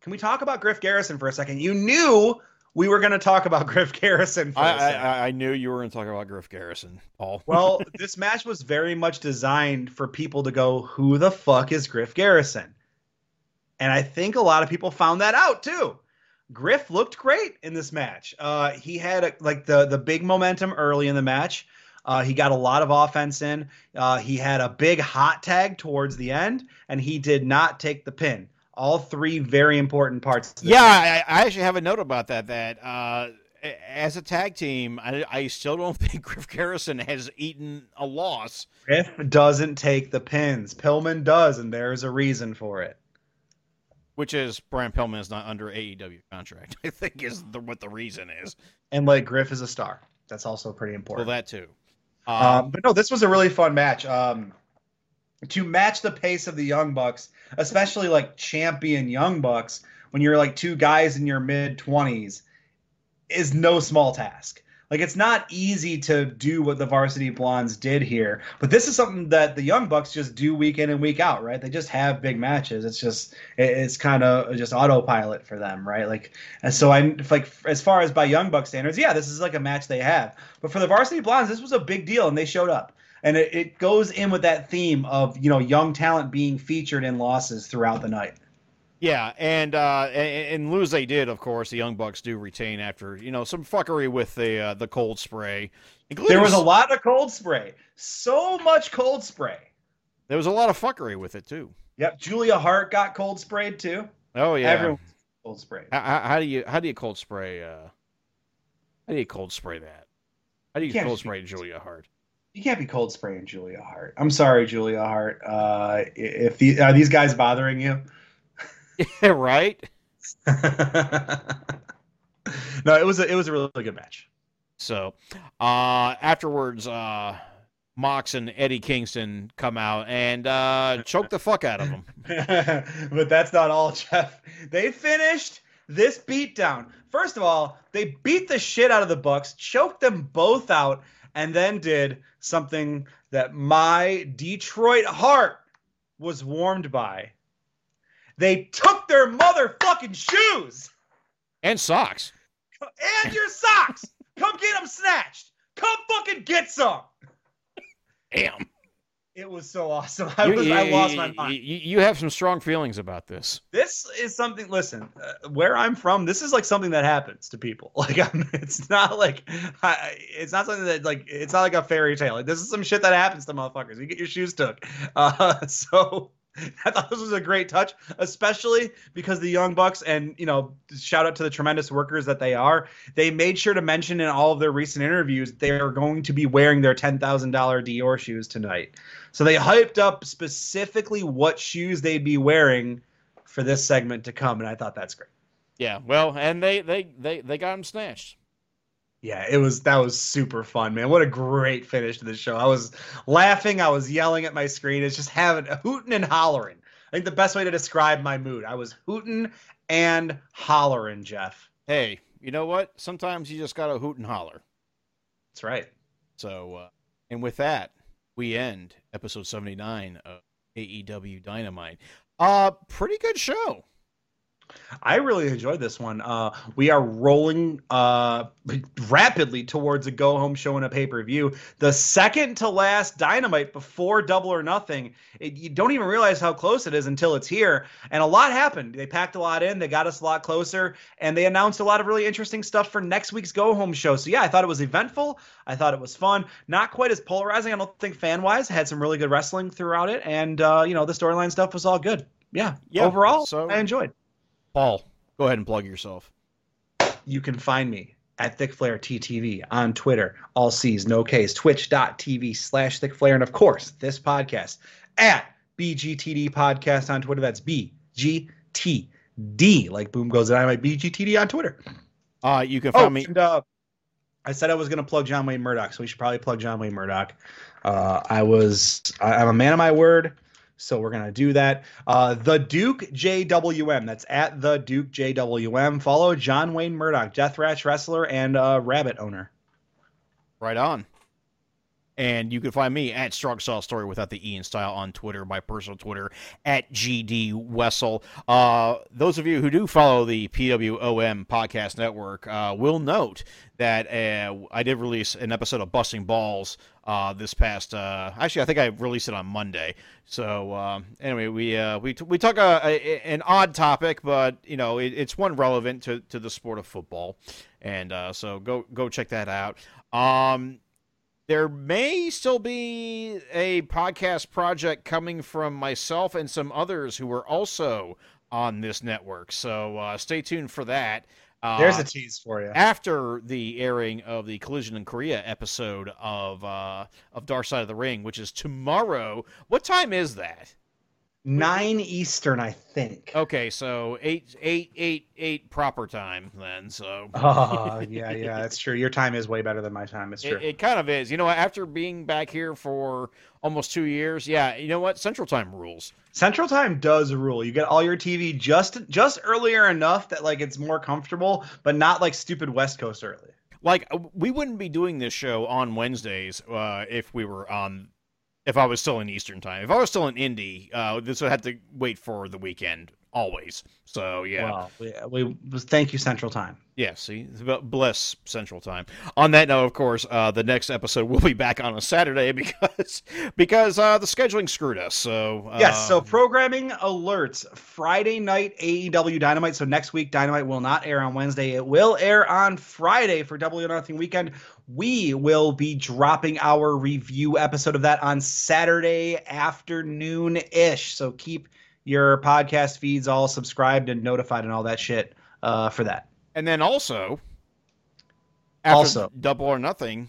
Can we talk about Griff Garrison for a second? You knew we were going to talk about [LAUGHS] Griff Garrison. I, I, I, knew you were going to talk about Griff Garrison, Paul. [LAUGHS] well, [LAUGHS] this match was very much designed for people to go, "Who the fuck is Griff Garrison?" And I think a lot of people found that out too. Griff looked great in this match. Uh, he had a, like the the big momentum early in the match. Uh, he got a lot of offense in. Uh, he had a big hot tag towards the end, and he did not take the pin all three very important parts. Yeah, I, I, actually have a note about that. That uh, as a tag team, I, I still don't [LAUGHS] think Griff Garrison has eaten a loss. Griff doesn't take the pins. Pillman does, and there's a reason for it. Which is Brian Pillman is not under AEW contract. [LAUGHS] I think is the, what the reason is. And like Griff is a star. That's also pretty important. Well, that too. Um, um, but no, this was a really fun match. Um, to match the pace of the Young Bucks, especially like champion Young Bucks, when you're like two guys in your mid 20s, is no small task. Like it's not easy to do what the Varsity Blondes did here, but this is something that the Young Bucks just do week in and week out, right? They just have big matches. It's just it's kind of just autopilot for them, right? Like, and so I like as far as by Young Buck standards, yeah, this is like a match they have. But for the Varsity Blondes, this was a big deal, and they showed up and it, it goes in with that theme of you know young talent being featured in losses throughout the night. Yeah, and uh, and, and lose they did, of course. The Young Bucks do retain after you know some fuckery with the uh, the cold spray. There was a lot of cold spray, so much cold spray. There was a lot of fuckery with it too. Yep, Julia Hart got cold sprayed too. Oh yeah, everyone cold spray. How, how, do you how do you cold spray? Uh, how do you cold spray that? How do you, you cold spray Julia Hart? You can't be cold spraying Julia Hart. I'm sorry, Julia Hart. Uh, if the, are these guys bothering you? Yeah, [LAUGHS] [LAUGHS] right. no, it was a, it was a really good match. So, uh, afterwards, uh, Mox and Eddie Kingston come out and uh, choke the fuck out of him. [LAUGHS] but that's not all, Jeff. They finished this beatdown. First of all, they beat the shit out of the Bucks, choked them both out, and then did something that my Detroit heart was warmed by. They took their motherfucking shoes and socks and your socks. Come get them snatched. Come fucking get some. Damn. It was so awesome. [LAUGHS] I, was, you, I lost my mind. You, you, have some strong feelings about this. This is something. Listen, uh, where I'm from, this is like something that happens to people. [LAUGHS] Like, I'm, it's not like I, it's not something that like it's not like a fairy tale. Like, this is some shit that happens to motherfuckers. You get your shoes took. [LAUGHS] Uh, so [LAUGHS] I thought this was a great touch, especially because the Young Bucks and you know, shout out to the tremendous workers that they are. They made sure to mention in all of their recent interviews they are going to be wearing their ten thousand dollar Dior shoes tonight. So they hyped up specifically what shoes they'd be wearing for this segment to come, and I thought that's great. Yeah, well, and they they they they got them snatched. Yeah, it was that was super fun, man. What a great finish to the show. I was laughing, I was yelling at my screen. It's just having a hooting and hollering. I think the best way to describe my mood. I was hooting and hollering, Jeff. Hey, you know what? Sometimes you just gotta hoot and holler. That's right. So, uh, and with that, we end episode 79 of AEW Dynamite. Uh, pretty good show. I really enjoyed this one. Uh, we are rolling uh, [LAUGHS] rapidly towards a go home show and a pay per view. The second to last Dynamite before Double or Nothing. It, you don't even realize how close it is until it's here. And a lot happened. They packed a lot in. They got us a lot closer, and they announced a lot of really interesting stuff for next week's go home show. So yeah, I thought it was eventful. I thought it was fun. Not quite as polarizing. I don't think fan wise. Had some really good wrestling throughout it, and uh, you know the storyline stuff was all good. Yeah, yeah overall, so I enjoyed. Paul, go ahead and plug yourself. You can find me at ThickFlair TTV on Twitter, all C's, no K's, twitch.tv slash ThickFlair, and of course, this podcast at BGTD Podcast on Twitter. That's BGTD, like Boom Goes the Dynamite, BGTD on Twitter. Uh, you can find oh, me. And, uh, I said I was going to plug John Wayne Murdoch, so we should probably plug John Wayne Murdoch. Uh, I was, I, I'm a man of my word. So we're gonna do that. Uh, the Duke JWM. That's at the Duke JWM. Follow John Wayne Murdoch, Deathmatch wrestler and uh, rabbit owner. Right on. And you can find me at Strong Style Story without the E in style on Twitter, my personal Twitter at GD Wessel. Uh, those of you who do follow the PWOM podcast network uh, will note that uh, I did release an episode of Busting Balls uh, this past. Uh, actually, I think I released it on Monday. So um, anyway, we uh, we we talk a, a, an odd topic, but you know it, it's one relevant to, to the sport of football, and so go go check that out. Um, there may still be a podcast project coming from myself and some others who are also on this network. So uh, stay tuned for that. Uh, There's a tease for you. after the airing of the Collision in Korea episode of uh, of Dark Side of the Ring, which is tomorrow. What time is that? Nine Eastern, I think. Okay, so eight eight eight eight proper time then. So [LAUGHS] Oh, yeah, yeah, that's true. Your time is way better than my time. It's true. it, it kind of is. You know, what? after being back here for almost two years, yeah. You know what? Central Time rules. Central Time does rule. You get all your TV just just earlier enough that like it's more comfortable, but not like stupid West Coast early. Like we wouldn't be doing this show on Wednesdays uh, if we were on. If I was still in Eastern Time, if I was still in Indy, uh, this would have to wait for the weekend always. So yeah. Well, we, we thank you Central Time. Yeah, see, bless Central Time. On that note, of course, uh, the next episode will be back on a Saturday [LAUGHS] because because uh, the scheduling screwed us. So uh, Yes, so programming alerts Friday night AEW Dynamite. So next week Dynamite will not air on Wednesday. It will air on Friday for Double or Nothing weekend. We will be dropping our review episode of that on Saturday afternoon ish. So keep your podcast feeds all subscribed and notified and all that shit uh, for that. and then also after Also. Double or Nothing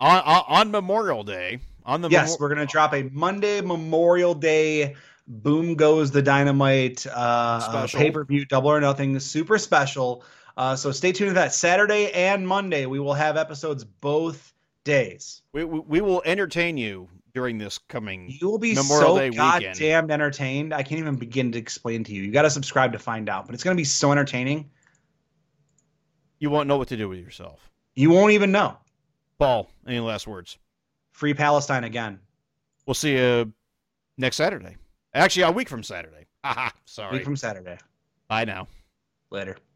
on on, on Memorial Day on the Yes, Memor- we're gonna drop a Monday Memorial Day. Boom goes the dynamite uh, Special. pay per view, double or nothing, super special. Uh, so stay tuned for that Saturday and Monday. We will have episodes both days. we, we we will entertain you during this coming. You will be Memorial so Day weekend. goddamn entertained. I can't even begin to explain to you. You got to subscribe to find out, but it's gonna be so entertaining. You won't know what to do with yourself. You won't even know. Paul, any last words? Free Palestine again. We'll see you next Saturday. Actually, a week from Saturday. [LAUGHS] Haha, sorry. Week from Saturday. Bye now. Later.